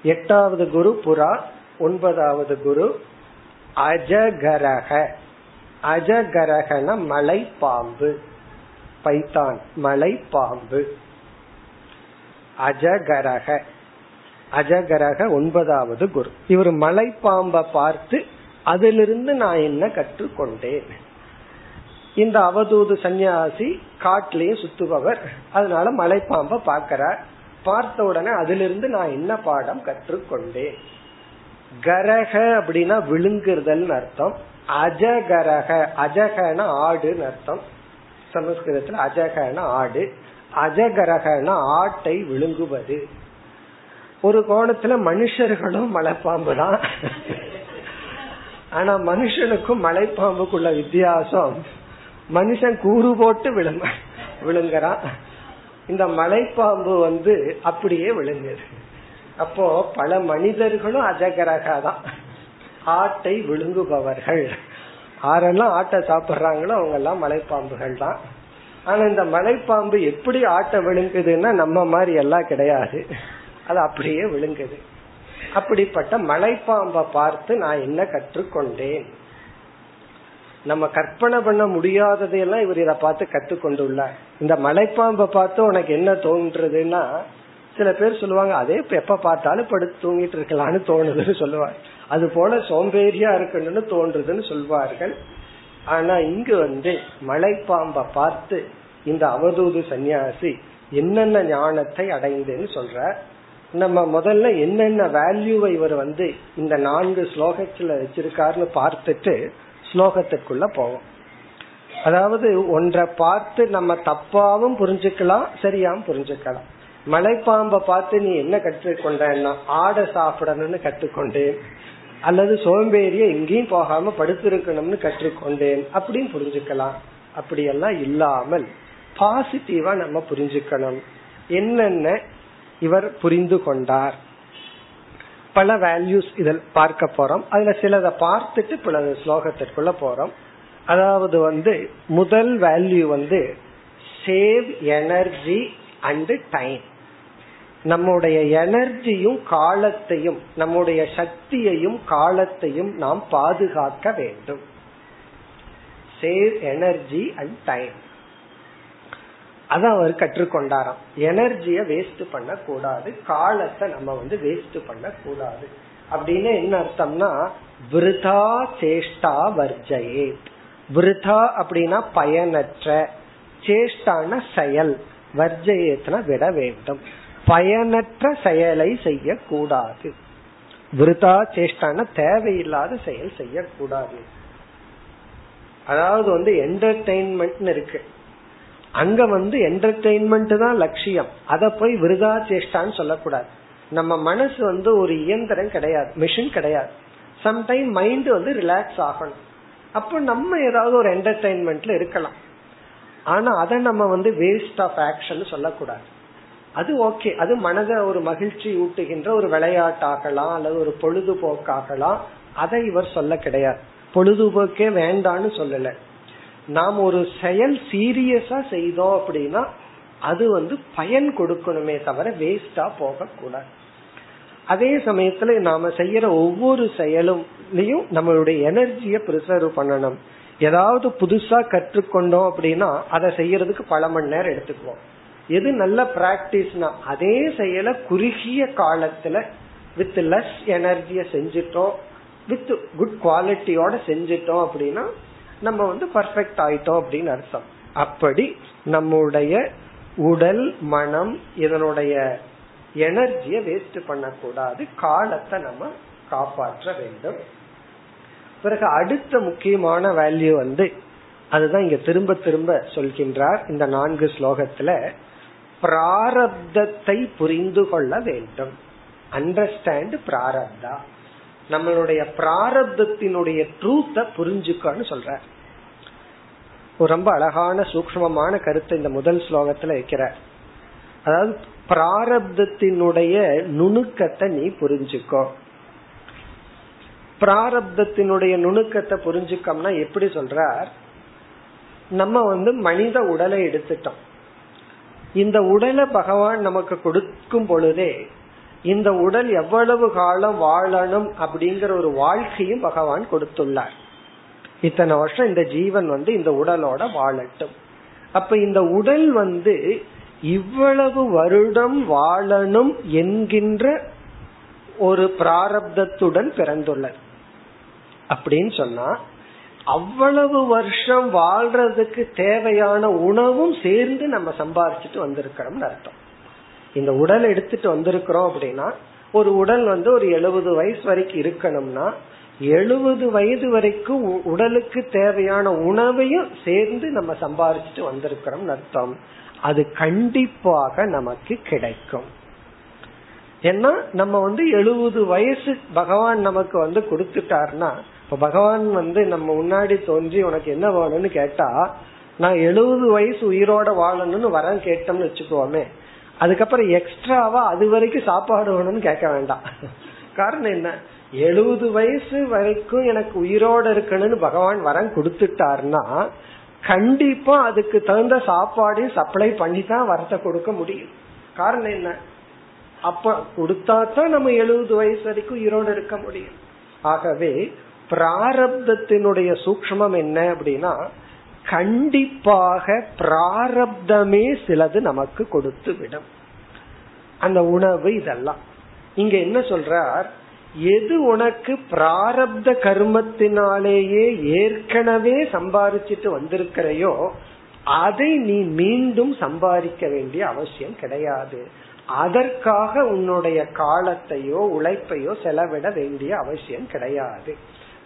எட்டாவது குரு புறா ஒன்பதாவது குரு அஜகரக. அஜகரகன மலை பாம்பு பைத்தான் மலை பாம்பு அஜகரக. அஜகரக ஒன்பதாவது குரு. இவர் மலை பாம்பை பார்த்து அதிலிருந்து நான் என்ன கற்றுக்கொண்டேன்? இந்த அவதூது சந்நியாசி காட்டிலேயே சுத்துபவர். அதனால மலைப்பாம்பை பார்க்கிறார். பார்த்த உடனே அதிலிருந்து நான் என்ன பாடம் கற்றுக்கொண்டேன்? கரக அப்படின்னா விழுங்குறதல் அர்த்தம். அஜகரக அஜகன ஆடுன்னு அர்த்தம். சமஸ்கிருதத்துல அஜகன ஆடு. அஜகரகன ஆட்டை விழுங்குவது. ஒரு கோணத்துல மனுஷர்களும் மலைப்பாம்பு தான். ஆனா மனுஷனுக்கும் மலைப்பாம்புக்குள்ள வித்தியாசம். மனுஷன் கூறு போட்டு விழுங்க விழுங்குறான். இந்த மலைப்பாம்பு வந்து அப்படியே விழுங்குது அப்போ பல மனிதர்களும் அஜகரகா தான் ஆட்டை விழுங்குபவர்கள். ஆரெல்லாம் ஆட்டை சாப்பிடுறாங்களோ அவங்க எல்லாம் மலைப்பாம்புகள் தான் ஆனா இந்த மலைப்பாம்பு எப்படி ஆட்டை விழுங்குதுன்னா நம்ம மாதிரி எல்லாம் கிடையாது. அது அப்படியே விழுங்குது. அப்படிப்பட்ட மலைப்பாம்பை பார்த்து நான் என்ன கற்றுக்கொண்டேன்? நம்ம கற்பனை பண்ண முடியாததையெல்லாம் இவர் இதை பார்த்து கத்துக்கொண்டுள்ளார் இந்த மலைப்பாம்பை பார்த்து உனக்கு என்ன தோன்றதுன்னா சில பேர் சொல்லுவாங்க அதே எப்ப பார்த்தாலும் படுத்து தூங்கிட்டு இருக்கலாம்னு தோணுதுன்னு சொல்லுவாங்க அது போல சோம்பேறியா இருக்கணும்னு தோன்றுதுன்னு சொல்வார்கள். ஆனா இங்கு வந்து மலைப்பாம்பை பார்த்து இந்த அவதூது சன்னியாசி என்னென்ன ஞானத்தை அடைந்தேன்னு சொல்ற நம்ம முதல்ல என்னென்ன வேல்யூவை இவர் வந்து இந்த நான்கு ஸ்லோகத்துல வச்சிருக்காருன்னு பார்த்துட்டு ஸ்லோகத்துக்குள்ள போவோம். அதாவது ஒன்றை பார்த்து நம்ம தப்பாவும் புரிஞ்சுக்கலாம் சரியாவும் புரிஞ்சுக்கலாம். மலைப்பாம்பை பார்த்து நீ என்ன கற்றுக்கொண்டேன்னா ஆடை சாப்பிடணும்னு கற்றுக்கொண்டேன். அல்லது சோம்பேறிய எங்கேயும் போகாம படுத்திருக்கணும்னு கற்றுக்கொண்டேன். அப்படின்னு புரிஞ்சுக்கலாம். அப்படியெல்லாம் இல்லாமல் பாசிட்டிவா நம்ம புரிஞ்சுக்கணும். என்னென்ன இவர் புரிந்து கொண்டார்? பல வேல்யூஸ் இதில் பார்க்க போறோம். அதுல சிலதை பார்த்துட்டு பல ஸ்லோகத்திற்குள்ள போறோம். அதாவது வந்து முதல் வேல்யூ வந்து சேவ் எனர்ஜி அண்ட் டைம் நம்முடைய எனர்ஜியும் காலத்தையும் நம்முடைய சக்தியையும் காலத்தையும் நாம் பாதுகாக்க வேண்டும். சேவ் எனர்ஜி அண்ட் டைம் அத அவர் கற்றுக்கொண்டாராம். எனர்ஜிய வேஸ்ட் பண்ண கூடாது காலத்தை நம்ம வந்து வேஸ்ட் பண்ண கூடாது அப்படின்னு என்ன அர்த்தம்னா விருதா சேஷ்டா வர்ஜயே விருதா அப்படின்னா பயனற்ற சேஷ்டான செயல். வர்ஜயத்தின விட வேண்டும். பயனற்ற செயலை செய்யக்கூடாது. விருதா சேஷ்டான தேவையில்லாத செயல் செய்யக்கூடாது. அதாவது வந்து என்டர்டெயின்மெண்ட் இருக்கு. அங்க வந்து என்டர்டெயின்மெண்ட் தான் லட்சியம். அத போய் விருதா சேஷ்டான்னு சொல்லக்கூடாது. நம்ம மனசு வந்து ஒரு இயந்திரம் கிடையாது மிஷின் கிடையாது. சம்டைம் மைண்ட் வந்து ரிலாக்ஸ் ஆகணும். அப்ப நம்ம ஏதாவது ஒரு என்டர்டைன்மெண்ட்ல இருக்கலாம். ஆனா அதை நம்ம வந்து வேஸ்ட் ஆஃப் ஆக்ஷன் சொல்லக்கூடாது. அது ஓகே அது மனதை ஒரு மகிழ்ச்சி ஊட்டுகின்ற ஒரு விளையாட்டாகலாம் அல்லது ஒரு பொழுதுபோக்காகலாம். அதை இவர் சொல்ல கிடையாது. பொழுதுபோக்கே வேண்டான்னு சொல்லல. நாம் ஒரு செயல் சீரியஸா செய்தோம் அப்படின்னா அது வந்து பயன் கொடுக்கணுமே தவிர வேஸ்டா போக கூடாது அதே சமயத்துல நாம செய்யற ஒவ்வொரு செயலும்லயும் நம்மளுடைய எனர்ஜிய ப்ரிசர்வ் பண்ணணும். ஏதாவது புதுசா கற்றுக்கொண்டோம் அப்படின்னா அதை செய்யறதுக்கு பல மணி நேரம் எடுத்துக்குவோம். எது நல்ல பிராக்டிஸ்னா அதே செயல குறுகிய காலத்துல வித் லெஸ் எனர்ஜிய செஞ்சிட்டோம் வித் குட் குவாலிட்டியோட செஞ்சிட்டோம் அப்படின்னா நம்ம வந்து பர்ஃபெக்ட் ஆயிட்டோம் அப்படின்னு அர்த்தம். அப்படி நம்முடைய உடல் மனம் இதனுடைய எனர்ஜிய வேஸ்ட் பண்ணக்கூடாது. காலத்தை நம்ம காப்பாற்ற வேண்டும். பிறகு அடுத்த முக்கியமான வேல்யூ வந்து அதுதான் இங்க திரும்ப திரும்ப சொல்கின்றார் இந்த நான்கு ஸ்லோகத்துல பிராரப்தத்தை புரிந்து கொள்ள வேண்டும். அண்டர்ஸ்டாண்ட் பிராரப்தா. நம்மளுடைய பிராரப்தத்தினுடைய ட்ரூத்த புரிஞ்சுக்கன்னு சொல்ற. ரொம்ப அழகான சூக்மமான கருத்தை இந்த முதல் ஸ்லோகத்துல வைக்கிற. அதாவது பிராரப்தத்தினுடைய நுணுக்கத்தை நீ புரிஞ்சுக்கோ. பிராரப்தத்தினுடைய நுணுக்கத்தை புரிஞ்சுக்கோம்னா எப்படி சொல்றார்? நம்ம வந்து மனித உடலை எடுத்துட்டோம். இந்த உடலை பகவான் நமக்கு கொடுக்கும் பொழுதே இந்த உடல் எவ்வளவு காலம் வாழணும் அப்படிங்கிற ஒரு வாழ்க்கையும் பகவான் கொடுத்துள்ளார். இத்தனை வருஷம் இந்த ஜீவன் வந்து இந்த உடலோட வாழட்டும். அப்ப இந்த உடல் வந்து இவ்வளவு வருடம் வாழணும் என்கின்ற ஒரு பிராரப்தத்துடன் பிறந்துள்ளது. அப்படின்னு சொன்னா அவ்வளவு வருஷம் வாழ்றதுக்கு தேவையான உணவும் சேர்ந்து நம்ம சம்பாரிச்சிட்டு வந்திருக்கிறோம்னு அர்த்தம். இந்த உடல் எடுத்துட்டு வந்திருக்கிறோம் அப்படின்னா ஒரு உடல் வந்து ஒரு எழுபது வயசு வரைக்கும் இருக்கணும்னா எழுபது வயது வரைக்கும் உடலுக்கு தேவையான உணவையும் சேர்ந்து நம்ம சம்பாரிச்சுட்டு வந்திருக்கிறோம் அர்த்தம். அது கண்டிப்பாக நமக்கு கிடைக்கும். ஏன்னா நம்ம வந்து எழுபது வயசு பகவான் நமக்கு வந்து கொடுத்துட்டாருன்னா இப்ப பகவான் வந்து நம்ம முன்னாடி தோன்றி உனக்கு என்ன வேணும்னு கேட்டா நான் எழுபது வயசு உயிரோட வாழணும்னு வரேன் கேட்டோம்னு வச்சுக்கோமே அதுக்கப்புறம் எக்ஸ்ட்ராவா அது வரைக்கும் சாப்பாடு வேணும்னு கேட்க வேண்டாம். காரணம் என்ன? எழுபது வயசு வரைக்கும் எனக்கு உயிரோட இருக்கணும்னு பகவான் வரம் கொடுத்துட்டாருன்னா கண்டிப்பா அதுக்கு தகுந்த சாப்பாடையும் சப்ளை பண்ணி தான் வரத்தை கொடுக்க முடியும். காரணம் என்ன? அப்ப கொடுத்தா தான் நம்ம எழுபது வயசு வரைக்கும் உயிரோடு இருக்க முடியும். ஆகவே பிராரப்தத்தினுடைய சூக்மம் என்ன அப்படின்னா கண்டிப்பாக பிராரப்தமே சிலது நமக்கு கொடுத்து விடும் அந்த உணவு இதெல்லாம். இங்க என்ன சொல்றார்? எது உனக்கு பிராரப்த கர்மத்தினாலேயே ஏற்கனவே சம்பாரிச்சிட்டு வந்திருக்கிறையோ அதை நீ மீண்டும் சம்பாதிக்க வேண்டிய அவசியம் கிடையாது. அதற்காக உன்னுடைய காலத்தையோ உழைப்பையோ செலவிட வேண்டிய அவசியம் கிடையாது.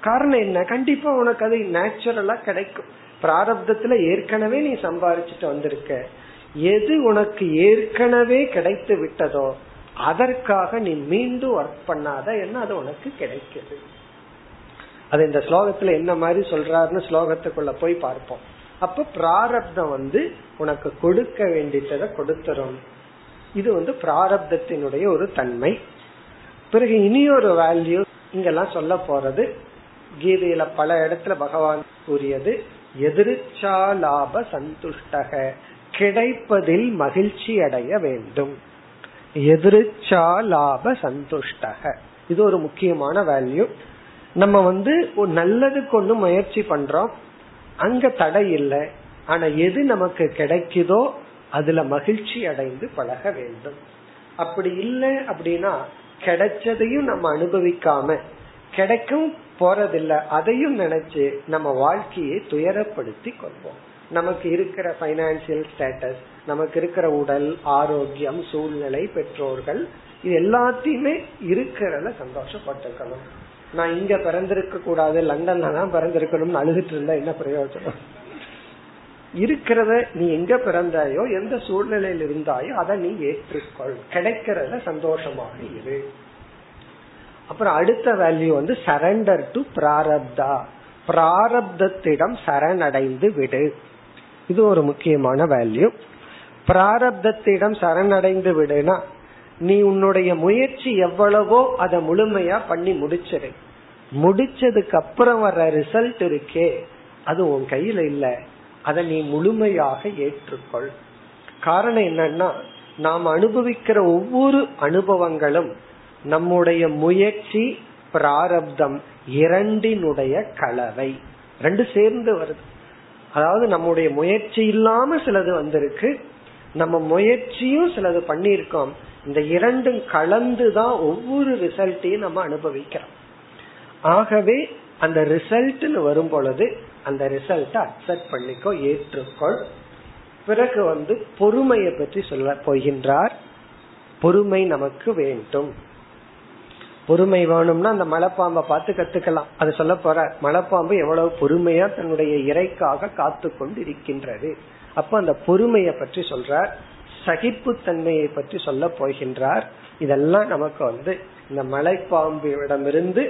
காரணம் என்ன? கண்டிப்பா உனக்கு அது நேச்சுரலா கிடைக்கும். பிராரப்தத்துல ஏற்கனவே நீ சம்பாரிச்சுட்டு வந்திருக்க. எது உனக்கு ஏற்கனவே கிடைத்து விட்டதோ அதற்காக நீ மீண்டும் ஒர்க் பண்ணாத என்ன அது உனக்கு கிடைக்குது. அது இந்த ஸ்லோகத்துல என்ன மாதிரி சொல்றாருன்னு ஸ்லோகத்துக்குள்ள போய் பார்ப்போம். அப்ப பிராரப்தம் வந்து உனக்கு கொடுக்க வேண்டியதை கொடுத்துரும். இது வந்து பிராரப்தத்தினுடைய ஒரு தன்மை. பிறகு இனி ஒரு வேல்யூ இங்கெல்லாம் சொல்ல போறது கீதையில பல இடத்துல பகவான் கூறியது எதிர்ச்சாலாப சந்துஷ்டக. கிடைப்பதில் மகிழ்ச்சி அடைய வேண்டும். எதிர்ச்சாலாப சந்துஷ்டக. இது ஒரு முக்கியமான வேல்யூ நம்ம வந்து நல்லதுக்கு ஒண்ணு முயற்சி பண்றோம். அங்க தடை இல்லை. ஆனா எது நமக்கு கிடைக்குதோ அதுல மகிழ்ச்சி அடைந்து பழக வேண்டும். அப்படி இல்லை அப்படின்னா கிடைச்சதையும் நம்ம அனுபவிக்காம கிடைக்கும் போறதில்ல. அதையும் நினைச்சு நம்ம வாழ்க்கையை துயரப்படுத்தி கொள்வோம். நமக்கு இருக்கிற பைனான்சியல் ஸ்டேட்டஸ் நமக்கு இருக்கிற உடல் ஆரோக்கியம் சூழ்நிலை பெற்றோர்கள் இது எல்லாத்தையுமே இருக்கிறத சந்தோஷப்பட்டுக்கணும். நான் இங்க பிறந்திருக்க கூடாது லண்டன்ல தான் பிறந்திருக்கணும்னு அழுதுட்டு இருந்தா என்ன பிரயோஜனம்? இருக்கிறத நீ எங்க பிறந்தாயோ எந்த சூழ்நிலையில் இருந்தாயோ அதை நீ ஏற்றுக்கொள். கிடைக்கிறத சந்தோஷமாக இரு. அப்புறம் அடுத்த வேல்யூ வந்து சரண்டர் டு பிராரப்தா பிராரப்தத்திடம் சரணடைந்து விடு. இது ஒரு முக்கியமான வேல்யூ பிராரப்தத்திடம் சரணடைந்து விடுனா நீ உன்னுடைய முயற்சி எவ்வளவோ அதை முழுமையா பண்ணி முடிச்சிரு முடிச்சதுக்கு அப்புறம் வர்ற ரிசல்ட் இருக்கே. அது உன் கையில இல்ல. அதை நீ முழுமையாக ஏற்றுக்கொள். காரணம் என்னன்னா நாம் அனுபவிக்கிற ஒவ்வொரு அனுபவங்களும் நம்முடைய முயற்சி பிராரப்தம் இரண்டினுடைய கலவை. ரெண்டு சேர்ந்து வருது. அதாவது நம்முடைய முயற்சி இல்லாம சிலது வந்திருக்கு. நம்ம முயற்சியும் சிலது பண்ணியிருக்கோம். இந்த இரண்டும் கலந்துதான் ஒவ்வொரு ரிசல்ட்டையும் நம்ம அனுபவிக்கிறோம். ஆகவே அந்த ரிசல்ட்னு வரும் பொழுது அந்த ரிசல்ட்டை அக்செப்ட் பண்ணிக்கோ ஏற்றுக்கொள். பிறகு வந்து பொறுமையை பற்றி சொல்ல போகின்றார். பொறுமை நமக்கு வேண்டும். பொறுமை வேணும்னா அந்த மலைப்பாம்பை பார்த்து கத்துக்கலாம். அது சொல்ல போற மலைப்பாம்பு எவ்வளவு பொறுமையா தன்னுடைய இறைக்காக காத்து கொண்டு இருக்கின்றது அப்ப அந்த பொறுமையை பற்றி சொல்றார் சகிப்புத்தன்மையை பற்றி சொல்ல போகின்றார். இதெல்லாம் நமக்கு வந்து இந்த மலைப்பாம்பிடமிருந்து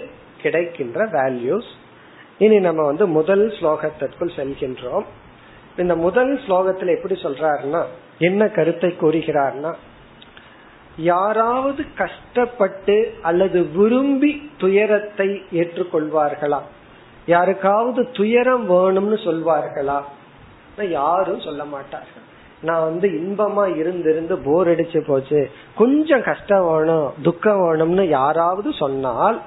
கிடைக்கின்ற வேல்யூஸ் இனி நம்ம வந்து முதல் ஸ்லோகத்திற்குள் செல்கின்றோம். இந்த முதல் ஸ்லோகத்துல எப்படி சொல்றாருன்னா என்ன கருத்தை கூறுகிறார்னா யாராவது கஷ்டப்பட்டு அல்லது விரும்பி துயரத்தை ஏற்றுக்கொள்வார்களா? யாருக்காவது துயரம் வேணும்னு சொல்வார்களா? யாரும் சொல்ல மாட்டார்கள். நான் வந்து இன்பமா இருந்திருந்து போர் அடிச்சு போச்சு. கொஞ்சம் கஷ்டம் வேணும் துக்கம் வேணும்னு யாராவது சொன்னால்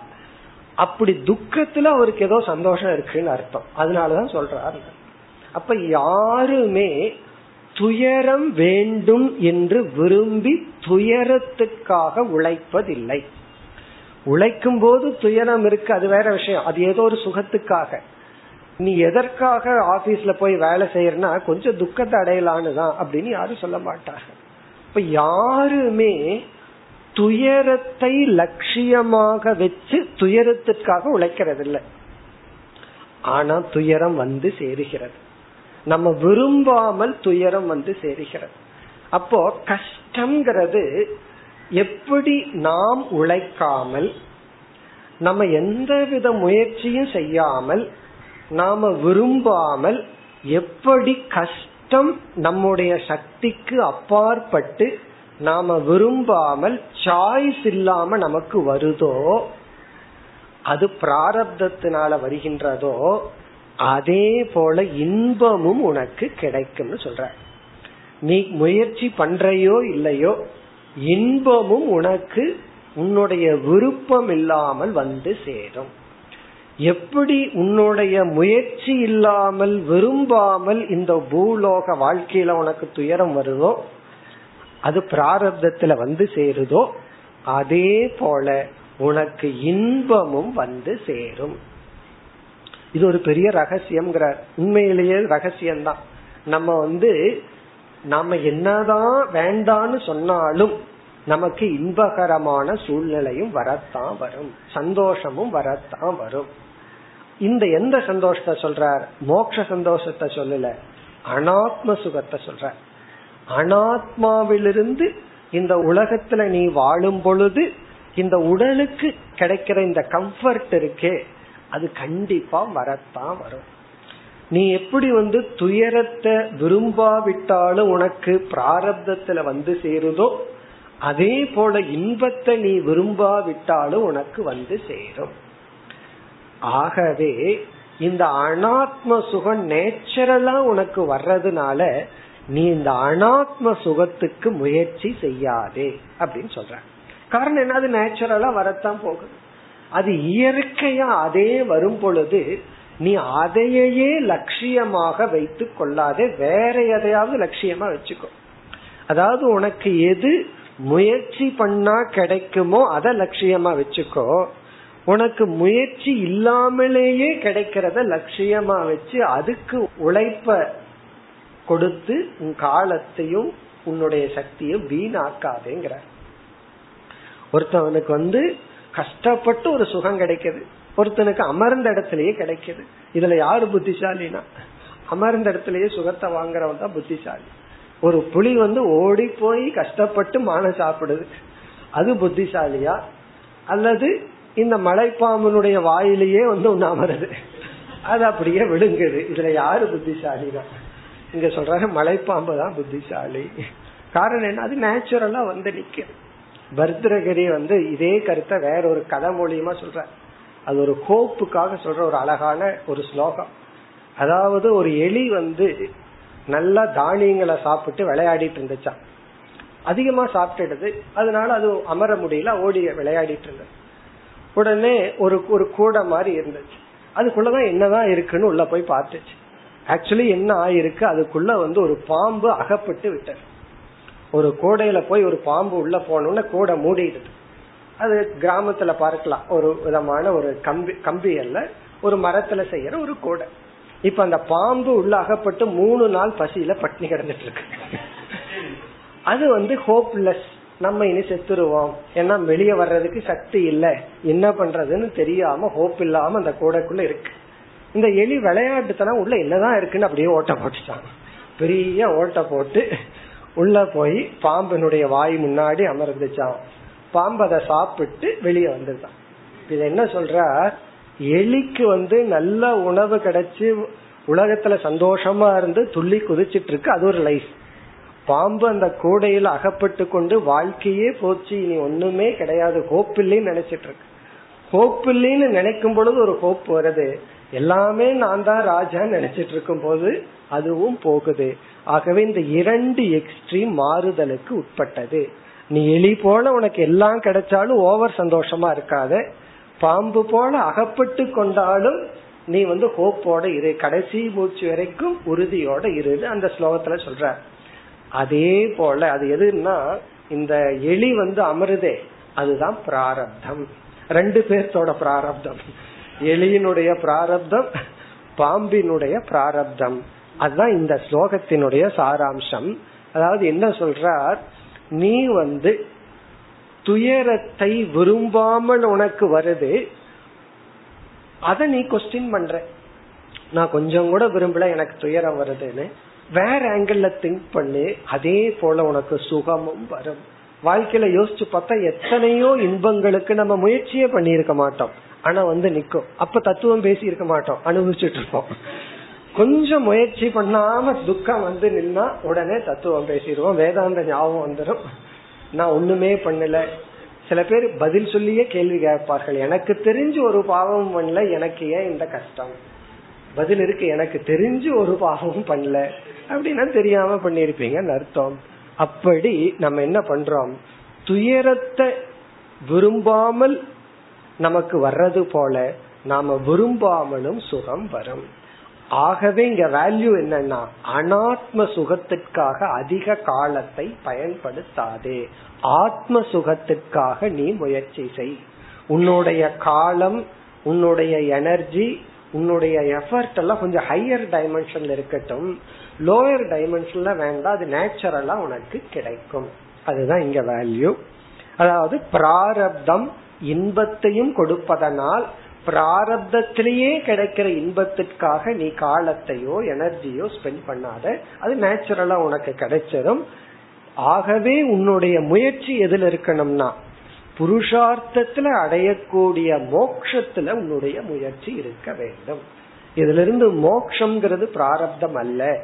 அப்படி துக்கத்துல அவருக்கு ஏதோ சந்தோஷம் இருக்குன்னு அர்த்தம். அதனாலதான் சொல்றாரு. அப்ப யாருமே துயரம் வேண்டும் என்று விரும்பி துயரத்துக்காக உழைப்பதில்லை. உழைக்கும் போது துயரம் இருக்கு அது வேற விஷயம். அது ஏதோ ஒரு சுகத்துக்காக. நீ எதற்காக ஆபீஸ்ல போய் வேலை செய்யறனா கொஞ்சம் துக்கத்தை அடையலான்னு தான் அப்படின்னு யாரும் சொல்ல மாட்டாங்க. இப்ப யாருமே துயரத்தை லட்சியமாக வச்சு துயரத்திற்காக உழைக்கிறது இல்லை ஆனா துயரம் வந்து சேருகிறது. நம்ம விரும்பாமல் துயரம் வந்து சேருகிறது. அப்போ கஷ்டம்ங்கிறது எப்படி நாம் உழைக்காமல் நம்ம எந்த வித முயற்சியும் செய்யாமல் நாம விரும்பாமல் எப்படி கஷ்டம் நம்முடைய சக்திக்கு அப்பாற்பட்டு நாம விரும்பாமல் சாய்ஸ் இல்லாம நமக்கு வருதோ அது பிராரப்தத்தினால வருகின்றதோ அதே போல இன்பமும் உனக்கு கிடைக்கும்னு சொல்ற. நீ முயற்சி பண்றையோ இல்லையோ இன்பமும் உனக்கு உன்னுடைய விருப்பம் இல்லாமல் வந்து சேரும். எப்படி உன்னுடைய முயற்சி இல்லாமல் விரும்பாமல் இந்த பூலோக வாழ்க்கையில உனக்கு துயரம் வருதோ அது பிராரப்தத்துல வந்து சேருதோ அதே போல உனக்கு இன்பமும் வந்து சேரும். இது ஒரு பெரிய ரகசியம்ங்கிறார். உண்மையிலேயே ரகசியம்தான். நம்ம வந்து நாம என்னதான் வேண்டான்னு சொன்னாலும் நமக்கு இன்பகரமான சூழ்நிலையும் வரத்தான் வரும். சந்தோஷமும் வரத்தான் வரும். இந்த எந்த சந்தோஷத்தை சொல்றார்? மோட்ச சந்தோஷத்தை சொல்லல. அனாத்ம சுகத்தை சொல்ற அனாத்மாவிலிருந்து இந்த உலகத்துல நீ வாழும் பொழுது இந்த உடலுக்கு கிடைக்கிற இந்த கம்ஃபர்ட் இருக்கே. அது கண்டிப்பா வரத்தான் வரும். நீ எப்படி வந்து துயரத்தை விரும்பாவிட்டாலும் உனக்கு பிராரப்தத்துல வந்து சேருதோ அதே போல இன்பத்தை நீ விரும்பாவிட்டாலும் உனக்கு வந்து சேரும். ஆகவே இந்த அனாத்ம சுகம் நேச்சுரலா உனக்கு வர்றதுனால நீ இந்த அனாத்ம சுகத்துக்கு முயற்சி செய்யாதே அப்படின்னு சொல்ற. காரணம் என்ன அது நேச்சுரலா வரத்தான் போகுது. அது இயற்கையா அதே வரும் பொழுது நீ அதையே லட்சியமாக வைத்து கொள்ளாதே வேற எதையாவது லட்சியமா வச்சுக்கோ. அதாவது உனக்கு எது முயற்சி பண்ணா கிடைக்குமோ அதை லட்சியமா வச்சுக்கோ. உனக்கு முயற்சி இல்லாமலேயே கிடைக்கிறத லட்சியமா வச்சு அதுக்கு உழைப்ப கொடுத்து உன் காலத்தையும் உன்னுடைய சக்தியும் வீணாக்காதேங்கிற ஒருத்தவனுக்கு வந்து கஷ்டப்பட்டு ஒரு சுகம் கிடைக்குது. ஒருத்தனுக்கு அமர்ந்த இடத்திலேயே கிடைக்குது. இதுல யாரு புத்திசாலினா? அமர்ந்த இடத்திலேயே சுகத்தை வாங்குறவன் தான் புத்திசாலி. ஒரு புலி வந்து ஓடி போய் கஷ்டப்பட்டு மான சாப்பிடுது. அது புத்திசாலியா? அல்லது இந்த மலைப்பாம்பனுடைய வாயிலேயே வந்து ஒண்ணு அமருது. அது அப்படியே விழுங்குது. இதுல யாரு புத்திசாலினா? இங்க சொல்றாங்க மலைப்பாம்பு தான் புத்திசாலி. காரணம் என்ன? அது நேச்சுரலா வந்து நிக்குது. பர்திரகிரி வந்து இதே கருத்தை வேற ஒரு கதை மூலியமா சொல்ற. அது ஒரு கோப்புக்காக சொல்ற ஒரு அழகான ஒரு ஸ்லோகம். அதாவது ஒரு எலி வந்து நல்லா தானியங்களை சாப்பிட்டு விளையாடிட்டு இருந்துச்சான் அதிகமா சாப்பிட்டுடுது. அதனால அது அமர முடியல ஓடி விளையாடிட்டு இருந்தது. உடனே ஒரு ஒரு கூடை மாதிரி இருந்துச்சு. அதுக்குள்ளதான் என்னதான் இருக்குன்னு உள்ள போய் பார்த்துச்சு. ஆக்சுவலி என்ன ஆயிருக்கு? அதுக்குள்ள வந்து ஒரு பாம்பு அகப்பட்டு விட்டது. ஒரு கூடையில போய் ஒரு பாம்பு உள்ள போனோம்னா கூடை மூடிடுது அது கிராமத்துல பார்க்கலாம். ஒரு விதமான ஒரு கம்பி கம்பி அல்ல ஒரு மரத்துல செய்யற ஒரு கூடை. இப்ப அந்த பாம்பு உள்ள அகப்பட்டு மூணு நாள் பசியில பட்னி கிடந்துட்டு இருக்கு அது வந்து ஹோப்லெஸ் நம்ம இனி செத்துருவோம். ஏன்னா வெளியே வர்றதுக்கு சக்தி இல்ல. என்ன பண்றதுன்னு தெரியாம ஹோப் இல்லாம அந்த கூடைக்குள்ள இருக்கு. இந்த எலி விளையாட்டுத்தனம் உள்ள என்னதான் இருக்குன்னு அப்படியே ஓட்ட போட்டுட்டாங்க பெரிய ஓட்ட போட்டு உள்ள போய் பாம்பினுடைய வாய் முன்னாடி அமர்ந்துச்சான் பாம்பு அதை சாப்பிட்டு வெளியே வந்துதான் இது என்ன சொல்ற? எலிக்கு வந்து நல்ல உணவு கிடைச்சி உலகத்துல சந்தோஷமா இருந்து துள்ளி குதிச்சிட்டு இருக்கு அது ஒரு லைஃப் பாம்பு அந்த கூடையில அகப்பட்டு கொண்டு வாழ்க்கையே போச்சு. இனி ஒண்ணுமே கிடையாது. ஹோப் இல்லைன்னு நினைச்சிட்டு இருக்கு ஹோப் இல்லைன்னு நினைக்கும் பொழுது ஒரு ஹோப் வருது. எல்லாமே நான் தான் ராஜான்னு நினைச்சிட்டு இருக்கும் போது அதுவும் போகுது. ஆகவே இந்த இரண்டு எக்ஸ்ட்ரீம் மாறுதலுக்கு உட்பட்டது. நீ எலி போல உனக்கு எல்லாம் கிடைச்சாலும் ஓவர் சந்தோஷமா இருக்காத. பாம்பு போல அகப்பட்டு கொண்டாலும் நீ வந்து ஹோப்போட இரு. கடைசி மூச்சு வரைக்கும் உறுதியோட இரு அந்த ஸ்லோகத்துல சொல்ற அதே போல அது எதுன்னா இந்த எலி வந்து அமருதே அதுதான் பிராரப்தம். ரெண்டு பேர்த்தோட பிராரப்தம். எலியினுடைய பிராரப்தம் பாம்பினுடைய பிராரப்தம். அதுதான் இந்த ஸ்லோகத்தினுடைய சாராம்சம். அதாவது என்ன சொல்றார்? நீ வந்து துயரத்தை விரும்பாமல் உனக்கு வருது. அத நீ கொஸ்டின் பண்ற. நான் கொஞ்சம் கூட விரும்பல எனக்கு துயரம் வருதுன்னு. வேற ஆங்கிள் திங்க் பண்ணி. அதே போல உனக்கு சுகமும் வரும். வாழ்க்கையில யோசிச்சு பார்த்தா எத்தனையோ இன்பங்களுக்கு நம்ம முயற்சியே பண்ணியிருக்க மாட்டோம். ஆனா வந்து நிக்கும். அப்ப தத்துவம் பேசி இருக்க மாட்டோம். அனுபவிச்சுட்டு இருப்போம். கொஞ்சம் முயற்சி பண்ணாம துக்கம் வந்து நின்னா உடனே தத்துவம் பேசிடுவோம் வேதாந்த ஞாபகம் வந்துடும் நான் ஒண்ணுமே பண்ணல. சில பேர் பதில் சொல்லியே கேள்வி கேட்பார்கள். எனக்கு தெரிஞ்சு ஒரு பாவம் பண்ணல எனக்கு ஏன் இந்த கஷ்டம்? பதில் இருக்கு எனக்கு தெரிஞ்சு ஒரு பாவமும் பண்ணல. அப்படின்னா தெரியாம பண்ணிருப்பீங்கன்னு அர்த்தம். அப்படி நம்ம என்ன பண்றோம்? துயரத்தை விரும்பாமல் நமக்கு வர்றது போல நாம விரும்பாமலும் சுகம் வரும். ஆகவே இங்க வேல்யூ என்னன்னா அனாத்ம சுகத்திற்காக அதிக காலத்தை பயன்படுத்தாதே. ஆத்ம சுகத்திற்காக நீ முயற்சி செய். உன்னுடைய காலம் உன்னுடைய எனர்ஜி உன்னுடைய எஃபர்ட் எல்லாம் கொஞ்சம் ஹையர் டைமென்ஷன்ல இருக்கட்டும். லோயர் டைமென்ஷன்ல வேண்டாம் அது நேச்சுரலா உனக்கு கிடைக்கும். அதுதான் இங்க வேல்யூ அதாவது பிராரப்தம் இன்பத்தையும் கொடுப்பதனால் பிராரப்தத்திலேயே கிடைக்கிற இன்பத்திற்காக நீ காலத்தையோ எனர்ஜியோ ஸ்பெண்ட் பண்ணாத. அது நேச்சுரலா உனக்கு கிடைச்சிடும் ஆகவே உன்னுடைய முயற்சி எதுல இருக்கணும்னா புருஷார்த்தத்துல அடையக்கூடிய மோக்ஷத்துல உன்னுடைய முயற்சி இருக்க வேண்டும். இதுல இருந்து மோக்ஷங்கிறது பிராரப்தம் அல்ல.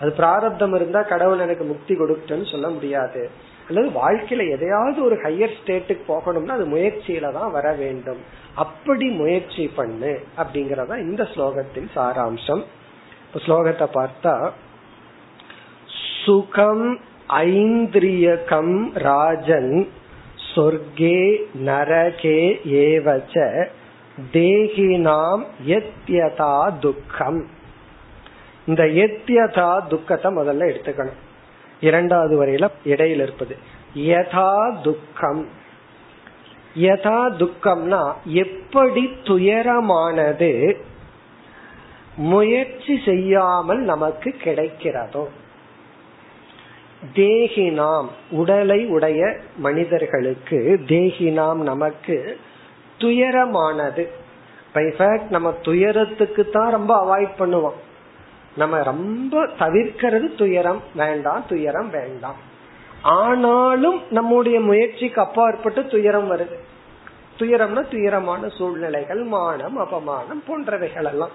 அது பிராரப்தம் இருந்தா கடவுள் எனக்கு முக்தி கொடுக்குன்னு சொல்ல முடியாது. அல்லது வாழ்க்கையில எதையாவது ஒரு ஹையர் ஸ்டேட்டுக்கு போகணும்னா அது முயற்சியில தான் வர வேண்டும். அப்படி முயற்சி பண்ணு அப்படிங்கறத இந்த ஸ்லோகத்தின் சாராம்சம். ஸ்லோகத்தை பார்த்தா சுகம் ஐந்திரியகம் ராஜன் சொர்க்கே நரகே ஏவச்ச தேகினாம் எத்யதா துக்கம். இந்த எத்யதா துக்கத்தை முதல்ல எடுத்துக்கணும். இரண்டாவது வரையில இடையில இருப்பது. யதா துக்கம். யதா துக்கம்னா எப்படி துயரமானது முயற்சி செய்யாமல் நமக்கு கிடைக்கிறதோ. தேகினாம் உடலை உடைய மனிதர்களுக்கு தேகினாம் நமக்கு துயரமானது. நம்ம துயரத்துக்கு தான் ரொம்ப அவாய்ட் பண்ணுவோம். நம்ம ரொம்ப தவிர்க்கிறது துயரம் வேண்டாம் துயரம் வேண்டாம். ஆனாலும் நம்முடைய முயற்சிக்கு அப்பாற்பட்டு துயரம் வருது. துயரம்னா துயரமான சூழ்நிலைகள் மானம் அபமானம் போன்றவைகள் எல்லாம்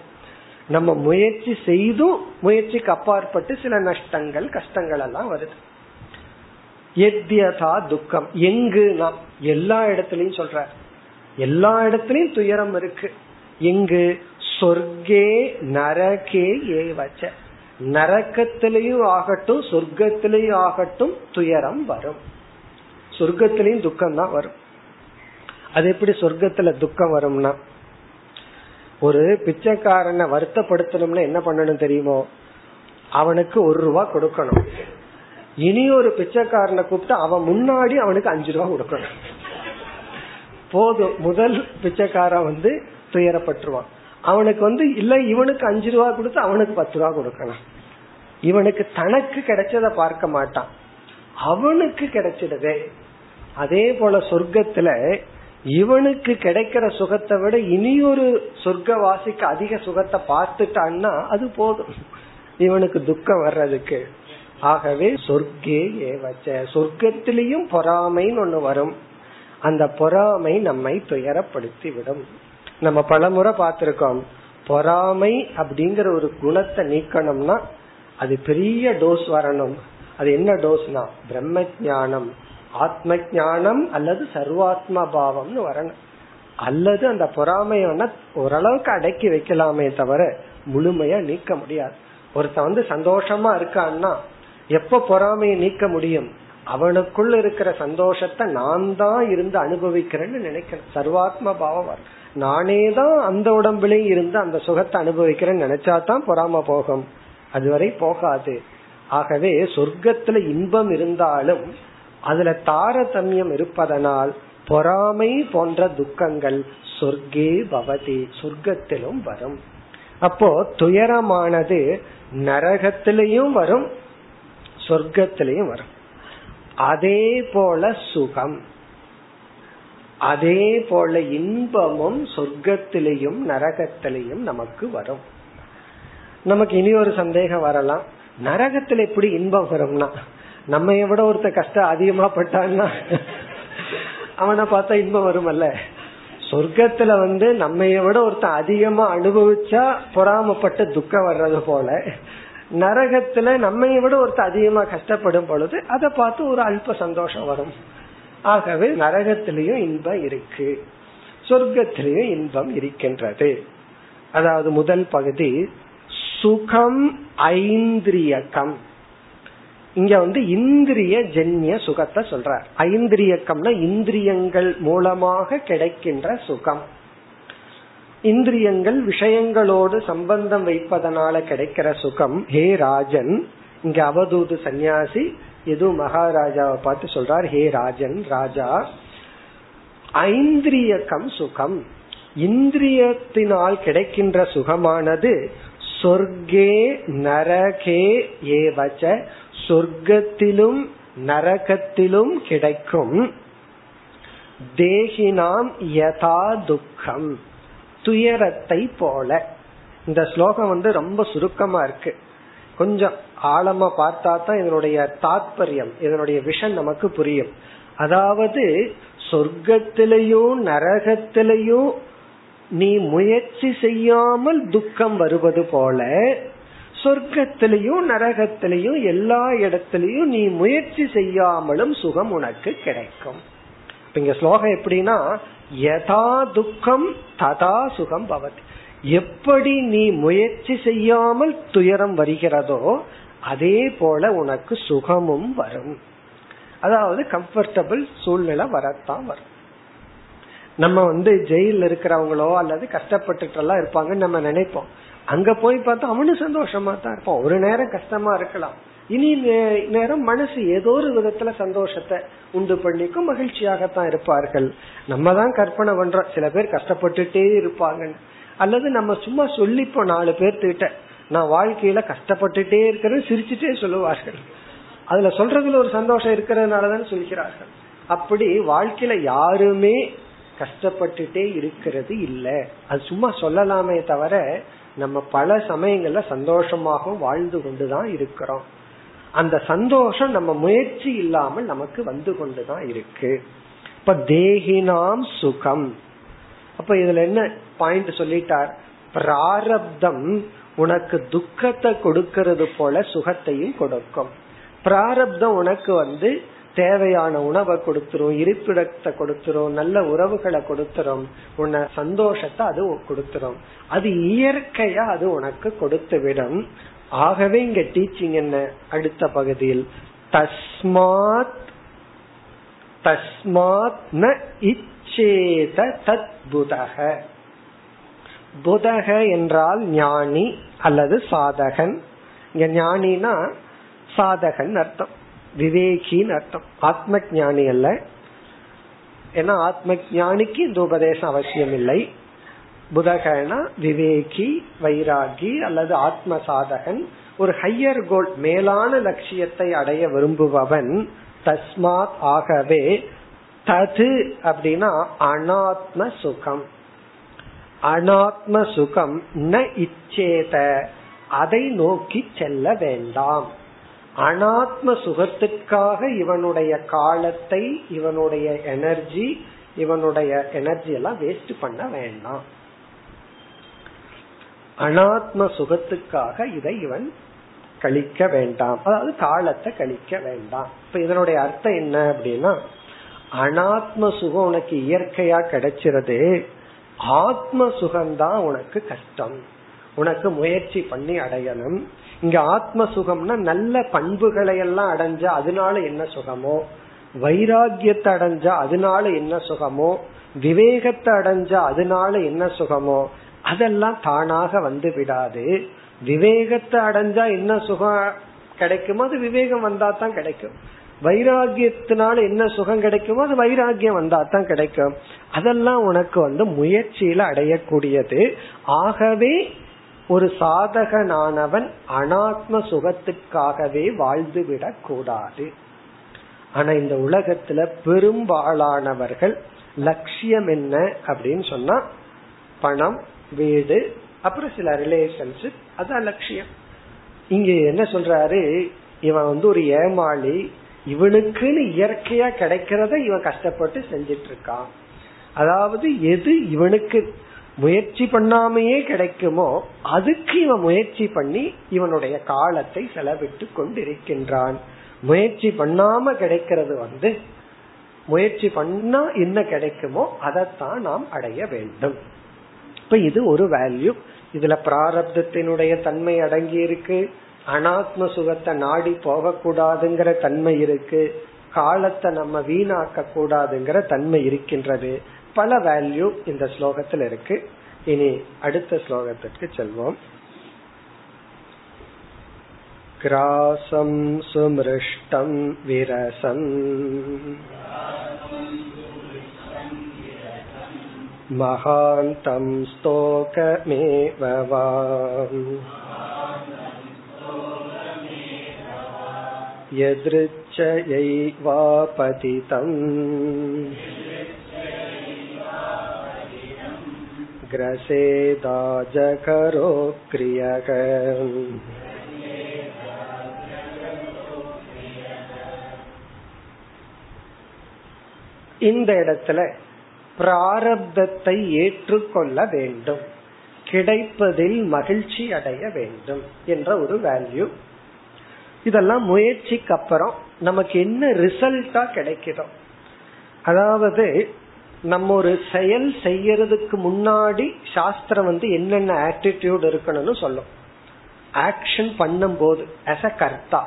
நம்ம முயற்சி செய்தும் முயற்சிக்கு அப்பாற்பட்டு சில நஷ்டங்கள் கஷ்டங்கள் எல்லாம் வருது. எத்தியதா துக்கம். எங்கு நாம் எல்லா இடத்துலயும் சொல்ற எல்லா இடத்துலயும் துயரம் இருக்கு. எங்கு? சொர்க்கே நரகே ஏவச்ச. நரக்கத்திலையும் ஆகட்டும் சொர்க்கத்திலையும் ஆகட்டும் துயரம் வரும். சொர்க்கத்திலையும் துக்கம் தான் வரும். அது எப்படி சொர்க்கத்துல துக்கம் வரும்னா ஒரு பிச்சைக்காரனை வருத்தப்படுத்தணும்னா என்ன பண்ணணும் தெரியுமோ? அவனுக்கு ஒரு ரூபா கொடுக்கணும். இனி ஒரு பிச்சைக்காரனை கூப்பிட்டு அவன் முன்னாடி அவனுக்கு அஞ்சு ரூபா கொடுக்கணும். போதும். முதல் பிச்சைக்காரன் வந்து துயரப்பட்டுருவான். அவனுக்கு வந்து இல்ல இவனுக்கு அஞ்சு ரூபா கொடுத்து அவனுக்கு பத்து ரூபா கொடுக்கணும் இவனுக்கு தனக்கு கிடைச்சத பார்க்க மாட்டான். அவனுக்கு கிடைச்சிடுதே. அதே போல சொர்க்கத்துல இவனுக்கு கிடைக்கிற சுகத்தை விட இனியொரு சொர்க்கவாசிக்கு அதிக சுகத்தை பார்த்துட்டான்னா அது போதும். இவனுக்கு துக்கம் வர்றதுக்கு. ஆகவே சொர்க்கே ஏவச்ச. சொர்க்கத்திலையும் பொறாமைன்னு ஒண்ணு வரும். அந்த பொறாமை நம்மை துயரப்படுத்தி விடும் நம்ம பலமுறை பார்த்திருக்கோம். பொறாமை அப்படிங்கிற ஒரு குணத்தை நீக்கணும்னா அது பெரிய டோஸ் வரணும். அது என்ன டோஸ்னா பிரம்ம ஜானம் ஆத்ம ஜானம் அல்லது சர்வாத்ம பாவம்னு வரணும். அல்லது அந்த பொறாமைய ஓரளவுக்கு அடக்கி வைக்கலாமே தவிர முழுமையா நீக்க முடியாது. ஒருத்தன் வந்து சந்தோஷமா இருக்கான்னா எப்ப பொறாமையை நீக்க முடியும்? அவனுக்குள்ள இருக்கிற சந்தோஷத்தை நான் தான் இருந்து அனுபவிக்கிறேன்னு நினைக்கிறேன் சர்வாத்ம பாவம் வரும் நானே தான் அந்த உடம்புலயும் இருந்து அந்த சுகத்தை அனுபவிக்கிறேன்னு நினைச்சா தான் பொறாம போகும். அதுவரை போகாது. ஆகவே சொர்க்கத்துல இன்பம் இருந்தாலும் அதுல தாரதமியம் இருப்பதனால் பொறாமை போன்ற துக்கங்கள் சொர்க்கே பவதி சொர்க்கத்திலும் வரும். அப்போ துயரமானது நரகத்திலையும் வரும் சொர்க்கத்திலையும் வரும். அதே போல சுகம். அதே போல இன்பமும் சொர்க்கத்திலையும் நரகத்திலையும் நமக்கு வரும். நமக்கு இனி ஒரு சந்தேகம் வரலாம். நரகத்துல எப்படி இன்பம் வரும்னா நம்ம விட ஒருத்த கஷ்டம் அதிகமா பட்டான்னா அவனை பார்த்தா இன்பம் வருமல்ல. சொர்க்கத்துல வந்து நம்ம விட ஒருத்தன் அதிகமா அனுபவிச்சா பொறாமப்பட்ட துக்கம் வர்றது போல நரகத்துல நம்ம விட ஒருத்த அதிகமா கஷ்டப்படும் பொழுது அதை பார்த்து ஒரு அல்ப சந்தோஷம் வரும். ஆகவே நரகத்திலையும் இன்பம் இருக்கு. சொர்க்கத்திலையும் இன்பம் இருக்கின்றது. அதாவது முதல் பகுதி சுகம் ஐந்திரியக்கம். இங்க வந்து இந்திரிய ஜென்ய சுகத்தை சொல்றார். ஐந்திரியக்கம்னா இந்திரியங்கள் மூலமாக கிடைக்கின்ற சுகம். இந்திரியங்கள் விஷயங்களோடு சம்பந்தம் வைப்பதனால கிடைக்கிற சுகம். ஹே ராஜன் இங்க அவதூது சந்நியாசி எது மகாராஜாவை பார்த்து சொல்றார் ஹே ராஜன் ராஜா ஐந்திரியக்கம் சுகம். இந்திரியத்தினால் கிடைக்கின்ற சுகமானது சொர்க்கே நரகே ஏவச்ச சொர்க்கத்திலும் நரகத்திலும் கிடைக்கும். தேகினாம் யதா துக்கம். துயரத்தை போல. இந்த ஸ்லோகம் வந்து ரொம்ப சுருக்கமா இருக்கு. கொஞ்சம் ஆழமா பார்த்தா தான் இதனுடைய தாத்பரியம் இதனுடைய விஷன் நமக்கு புரியும். அதாவது சொர்க்கத்திலையும் நரகத்திலையும் நீ முயற்சி செய்யாமல் துக்கம் வருவது போல சொர்க்கத்திலையும் நரகத்திலையும் எல்லா இடத்திலையும் நீ முயற்சி செய்யாமலும் சுகம் உனக்கு கிடைக்கும். இங்க ஸ்லோகம் எப்படின்னா யதா துக்கம் ததா சுகம் பவதி. எப்படி நீ முயற்சி செய்யாமல் துயரம் வருகிறதோ அதே போல உனக்கு சுகமும் வரும். அதாவது கம்ஃபர்டபுள் சூழ்நிலை வரத்தான் வரும். நம்ம வந்து ஜெயில இருக்கிறவங்களோ அல்லது கஷ்டப்பட்டுட்டு எல்லாம் இருப்பாங்கன்னு நம்ம நினைப்போம். அங்க போய் பார்த்தா அவனு சந்தோஷமா தான் இருப்பான். ஒரு நேரம் கஷ்டமா இருக்கலாம். இனி நேரம் மனசு ஏதோ ஒரு விதத்துல சந்தோஷத்தை உண்டு பண்ணிக்கும் மகிழ்ச்சியாகத்தான் இருப்பார்கள். நம்ம தான் கற்பனை பண்றோம். சில பேர் கஷ்டப்பட்டுட்டே இருப்பாங்க அல்லது நம்ம சும்மா சொல்லிப்போம் நாலு பேர்த்துக்கிட்ட. நான் வாழ்க்கையில கஷ்டப்பட்டுட்டே இருக்கிறேன் சிரிச்சுட்டே சொல்லுவார்கள். அதுல சொல்றதுல ஒரு சந்தோஷம் இருக்கிறதுனாலதான் சொல்கிறார்கள். அப்படி வாழ்க்கையில யாருமே கஷ்டப்பட்டுட்டே இருக்கிறது இல்ல. அது சும்மா சொல்லலாமே தவிர நம்ம பல சமயங்கள்ல சந்தோஷமாகவும் வாழ்ந்து கொண்டுதான் இருக்கிறோம். அந்த சந்தோஷம் நம்ம முயற்சி இல்லாமல் நமக்கு வந்து கொண்டுதான் இருக்கு. இப்ப தேகினாம் சுகம். அப்ப இதுல என்ன பாயிண்ட் சொல்லிட்டார். பிராரப்தம் உனக்கு துக்கத்தை கொடுக்கறது போல சுகத்தையும் கொடுக்கும். பிராரப்தம் உனக்கு வந்து தேவையான உணவை கொடுத்துரும் இருப்பிடத்தை கொடுத்துரும் நல்ல உறவுகளை கொடுத்துரும் உன்னை சந்தோஷத்தை அது கொடுத்துரும். அது இயற்கையா அது உனக்கு கொடுத்து விடும் ஆகவே இங்க டீச்சிங் என்ன? அடுத்த பகுதியில். தஸ்மாத் தஸ்மாத் ந இச்சேத தத் புதக என்றால் ஞானி அல்லது சாதகன். இங்க ஞானினா சாதகன் அர்த்தம். விவேகின்னு அர்த்தம். ஆத்ம ஞானி அல்ல. ஏன்னா ஆத்ம ஞானிக்கு இந்த உபதேசம் அவசியம் இல்லை புதகனா விவேகி வைராகி அல்லது ஆத்ம சாதகன் ஒரு ஹையர் கோல் மேலான லட்சியத்தை அடைய விரும்புபவன் தஸ்மாத் ஆகவே தது அப்படின்னா அனாத்ம சுகம். அனாத்ம சுகம் ந இச்சேத. அதை நோக்கி செல்ல வேண்டாம். அனாத்ம சுகத்துக்காக இவனுடைய காலத்தை இவனுடைய எனர்ஜி இவனுடைய எனர்ஜி எல்லாம் வேஸ்ட் பண்ண வேண்டாம். அனாத்ம சுகத்துக்காக இதை இவன் கழிக்க வேண்டாம். அதாவது காலத்தை கழிக்க வேண்டாம். இப்ப இதனுடைய அர்த்தம் என்ன அப்படின்னா அனாத்ம சுகம் உனக்கு இயற்கையா கிடைச்சிருது. ஆத்ம சுகம்தான் உனக்கு கஷ்டம். உனக்கு முயற்சி பண்ணி அடையணும். இங்க ஆத்ம சுகம்னா நல்ல பண்புகளை எல்லாம் அடைஞ்சா அதனால என்ன சுகமோ? வைராகியத்தை அடைஞ்சா அதனால என்ன சுகமோ? விவேகத்தை அடைஞ்சா அதனால என்ன சுகமோ? அதெல்லாம் தானாக வந்து விடாது. விவேகத்தை அடைஞ்சா என்ன சுகம் கிடைக்குமோ அது விவேகம் வந்தா தான் கிடைக்கும். வைராகியத்தினால என்ன சுகம் கிடைக்குமோ அது வைராகியம் வந்தா தான் கிடைக்கும். அதெல்லாம் உனக்கு வந்து முயற்சியில அடையக்கூடியது. ஆகவே ஒரு சாதகனானவன் அனாத்ம சுகத்துக்காகவே வாழ்ந்துவிடக் கூடாது. ஆனா இந்த உலகத்துல பெரும்பாலானவர்கள் லட்சியம் என்ன அப்படின்னு சொன்னா பணம் வீடு அப்புறம் சில ரிலேஷன்ஷிப் அதான் லட்சியம். இங்க என்ன சொல்றாரு? இவன் வந்து ஒரு ஏமாளி இவனுக்குன்னு இயற்கையா கிடைக்கிறத இவன் கஷ்டப்பட்டு செஞ்சிட்டு இருக்கான் அதாவது எது இவனுக்கு முயற்சி பண்ணாமையே கிடைக்குமோ அதுக்கு இவன் முயற்சி பண்ணி இவனுடைய காலத்தை செலவிட்டு கொண்டிருக்கின்றான். முயற்சி பண்ணாம கிடைக்கிறது வந்து முயற்சி பண்ணா என்ன கிடைக்குமோ அதைத்தான் நாம் அடைய வேண்டும். இப்ப இது ஒரு வேல்யூ இதுல பிராரப்தத்தினுடைய தன்மை அடங்கி இருக்கு அனாத்ம சுகத்தை நாடி போகக்கூடாதுங்கிற தன்மை இருக்கு காலத்தை நம்ம வீணாக்க கூடாதுங்கிற தன்மை இருக்கின்றது பல வேல்யூ இந்த ஸ்லோகத்தில் இருக்கு இனி அடுத்த ஸ்லோகத்திற்கு செல்வோம் கிராசம் சுமிருஷ்டம் விரசம் महान्तं स्तोकमेव वा यदृच्छयैवापतितम् ग्रसेदाजकरो क्रियक இந்த இடத்துல பிராரப்தத்தை ஏற்றுக்கொள்ள வேண்டும் கிடைப்பதில் மகிழ்ச்சி அடைய வேண்டும் என்ற ஒரு வேல்யூ இதெல்லாம் முயற்சிக்கு அப்புறம் நமக்கு என்ன ரிசல்ட்டா கிடைக்குதோ. அதாவது நம்ம ஒரு செயல் செய்யறதுக்கு முன்னாடி சாஸ்திரம் வந்து என்னென்ன ஆட்டிடியூட் இருக்கணும்னு சொல்லும். ஆக்ஷன் பண்ணும் போது அஸ் அ கர்த்தா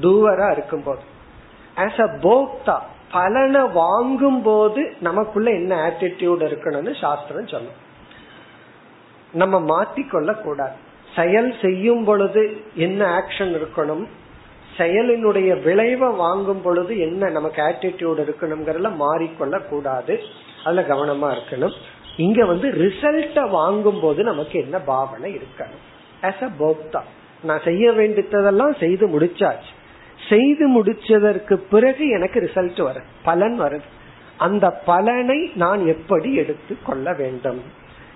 டூவரா இருக்கும் போது ஆஸ் அ போக்தா பலனை வாங்கும் போது நமக்குள்ள என்ன ஆட்டிடியூட் இருக்கணும்னு சாஸ்திரம் சொல்லும். நம்ம மாத்திக்கொள்ள கூடாது செயல் செய்யும் பொழுது என்ன ஆக்ஷன் இருக்கணும்? செயலினுடைய விளைவை வாங்கும் பொழுது என்ன நமக்கு ஆட்டிடியூட் இருக்கணுங்கிறதுல மாறிக்கொள்ள கூடாது அதுல கவனமா இருக்கணும். இங்க வந்து ரிசல்ட்ட வாங்கும் போது நமக்கு என்ன பாவனை இருக்கணும்? ஆஸ் அ போக்தா நான் செய்ய வேண்டியதெல்லாம் செய்து முடிச்சாச்சு. செய்து முடிச்சதற்கு பிறகு எனக்கு ரிசல்ட் வரும். பலன் வருது அந்த பலனை நான் எப்படி எடுத்து கொள்ள வேண்டும்?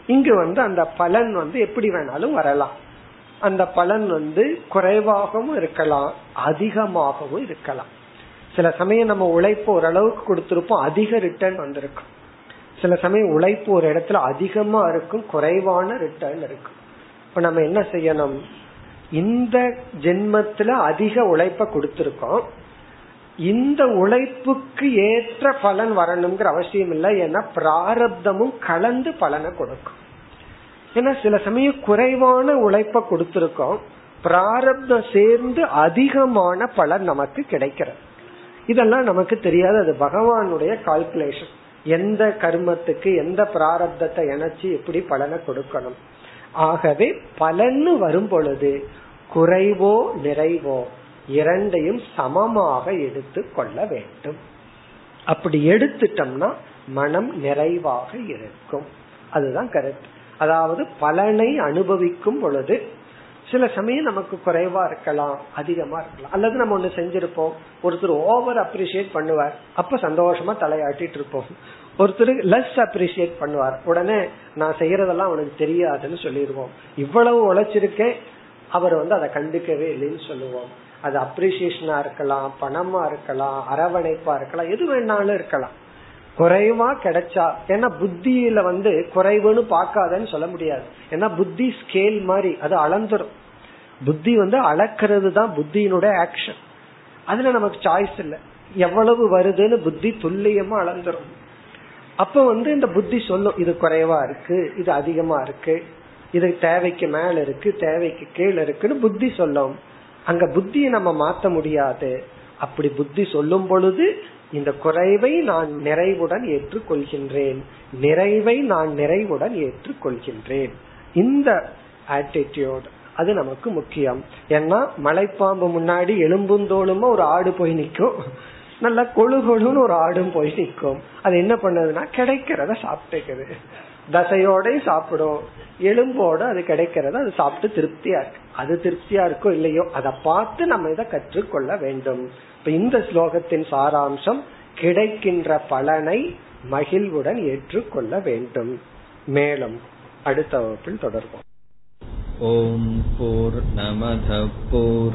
இங்கு வந்து அந்த பலன் வந்து எப்படி வேணாலும் வரலாம். அந்த பலன் வந்து குறைவாகவும் இருக்கலாம் அதிகமாகவும் இருக்கலாம். சில சமயம் நம்ம உழைப்பு ஓரளவுக்கு கொடுத்திருப்போம் அதிக ரிட்டர்ன் வந்திருக்கும். சில சமயம் உழைப்பு ஒரு இடத்துல அதிகமா இருக்கும் குறைவான ரிட்டர்ன் இருக்கும். இப்ப நம்ம என்ன செய்யணும்? இந்த ஜென்மத்துல அதிக உழைப்ப கொடுத்திருக்கோம். இந்த உழைப்புக்கு ஏற்ற பலன் வரணுங்கிற அவசியம் இல்லை. ஏன்னா பிராரப்தமும் கலந்து பலனை கொடுக்கும். ஏன்னா சில சமயம் குறைவான உழைப்ப கொடுத்திருக்கோம். பிராரப்தம் சேர்ந்து அதிகமான பலன் நமக்கு கிடைக்கிறது. இதெல்லாம் நமக்கு தெரியாது. அது பகவானுடைய கால்குலேஷன் எந்த கர்மத்துக்கு எந்த பிராரப்தத்தை இணைச்சு எப்படி பலனை கொடுக்கணும். ஆகவே பலன்னு வரும் பொழுது குறைவோ நிறைவோ இரண்டையும் சமமாக எடுத்து கொள்ள வேண்டும். அப்படி எடுத்துட்டோம்னா மனம் நிறைவாக இருக்கும். அதுதான் கரெக்ட் அதாவது பலனை அனுபவிக்கும் பொழுது சில சமயம் நமக்கு குறைவா இருக்கலாம் அதிகமா இருக்கலாம். அல்லது நம்ம ஒண்ணு செஞ்சிருப்போம். ஒருத்தர் ஓவர் அப்ரிசியேட் பண்ணுவார். அப்ப சந்தோஷமா தலையாட்டிட்டு இருப்போம். ஒருத்தர் லெஸ் அப்ரிசியேட் பண்ணுவார். உடனே நான் செய்யறதெல்லாம் அவனுக்கு தெரியாதுன்னு சொல்லிடுவோம். இவ்வளவு உழைச்சிருக்கேன். அவர் வந்து அதை கண்டுக்கவே இல்லைன்னு சொல்லுவோம். அது அப்ரிசியேஷனா இருக்கலாம் பணமா இருக்கலாம் அரவணைப்பா இருக்கலாம் எது வேணாலும் இருக்கலாம். குறைவா கிடைச்சா ஏன்னா புத்தியில வந்து குறைவுன்னு பாக்காதன்னு சொல்ல முடியாது. ஏன்னா புத்தி ஸ்கேல் மாதிரி அது அளந்துரும். புத்தி வந்து அளக்கிறது தான் புத்தியினுடைய ஆக்ஷன் அதுல நமக்கு சாய்ஸ் இல்லை. எவ்வளவு வருதுன்னு புத்தி துல்லியமா அளந்துரும். அப்ப வந்து இந்த புத்தி சொல்லும் இது குறைவா இருக்கு இது அதிகமா இருக்கு இது தேவைக்கு மேல இருக்கு தேவைக்கு கீழே இருக்குன்னு புத்தி சொல்லும். அங்க புத்தியை நம்ம மாத்த முடியாது. அப்படி புத்தி சொல்லும் பொழுது இந்த குறைவை நான் நிறைவுடன் ஏற்றுக்கொள்கின்றேன். நிறைவை நான் நிறைவுடன் ஏற்றுக்கொள்கின்றேன். இந்த ஆட்டிடியூட் அது நமக்கு முக்கியம். ஏன்னா மலைப்பாம்பு முன்னாடி எலும்புந்தோளுமா ஒரு ஆடு போய் நிற்கும். நல்லா கொழு கொழுன்னு ஒரு ஆடும் போய் நிற்கும். அது என்ன பண்ணதுன்னா கிடைக்கிறத சாப்பிட்டுக்குது. தசையோட சாப்பிடும். எலும்போட அது கிடைக்கிறது அது சாப்பிட்டு திருப்தியா இருக்கு. அது திருப்தியா இருக்கோ இல்லையோ அதை பார்த்து நம்ம இதை கற்றுக்கொள்ள வேண்டும். இப்ப இந்த ஸ்லோகத்தின் சாராம்சம் கிடைக்கின்ற பலனை மகிழ்வுடன் ஏற்றுக்கொள்ள வேண்டும். மேலும் அடுத்த வகுப்பில் தொடர்போம் ஓம் போர் நமத போர்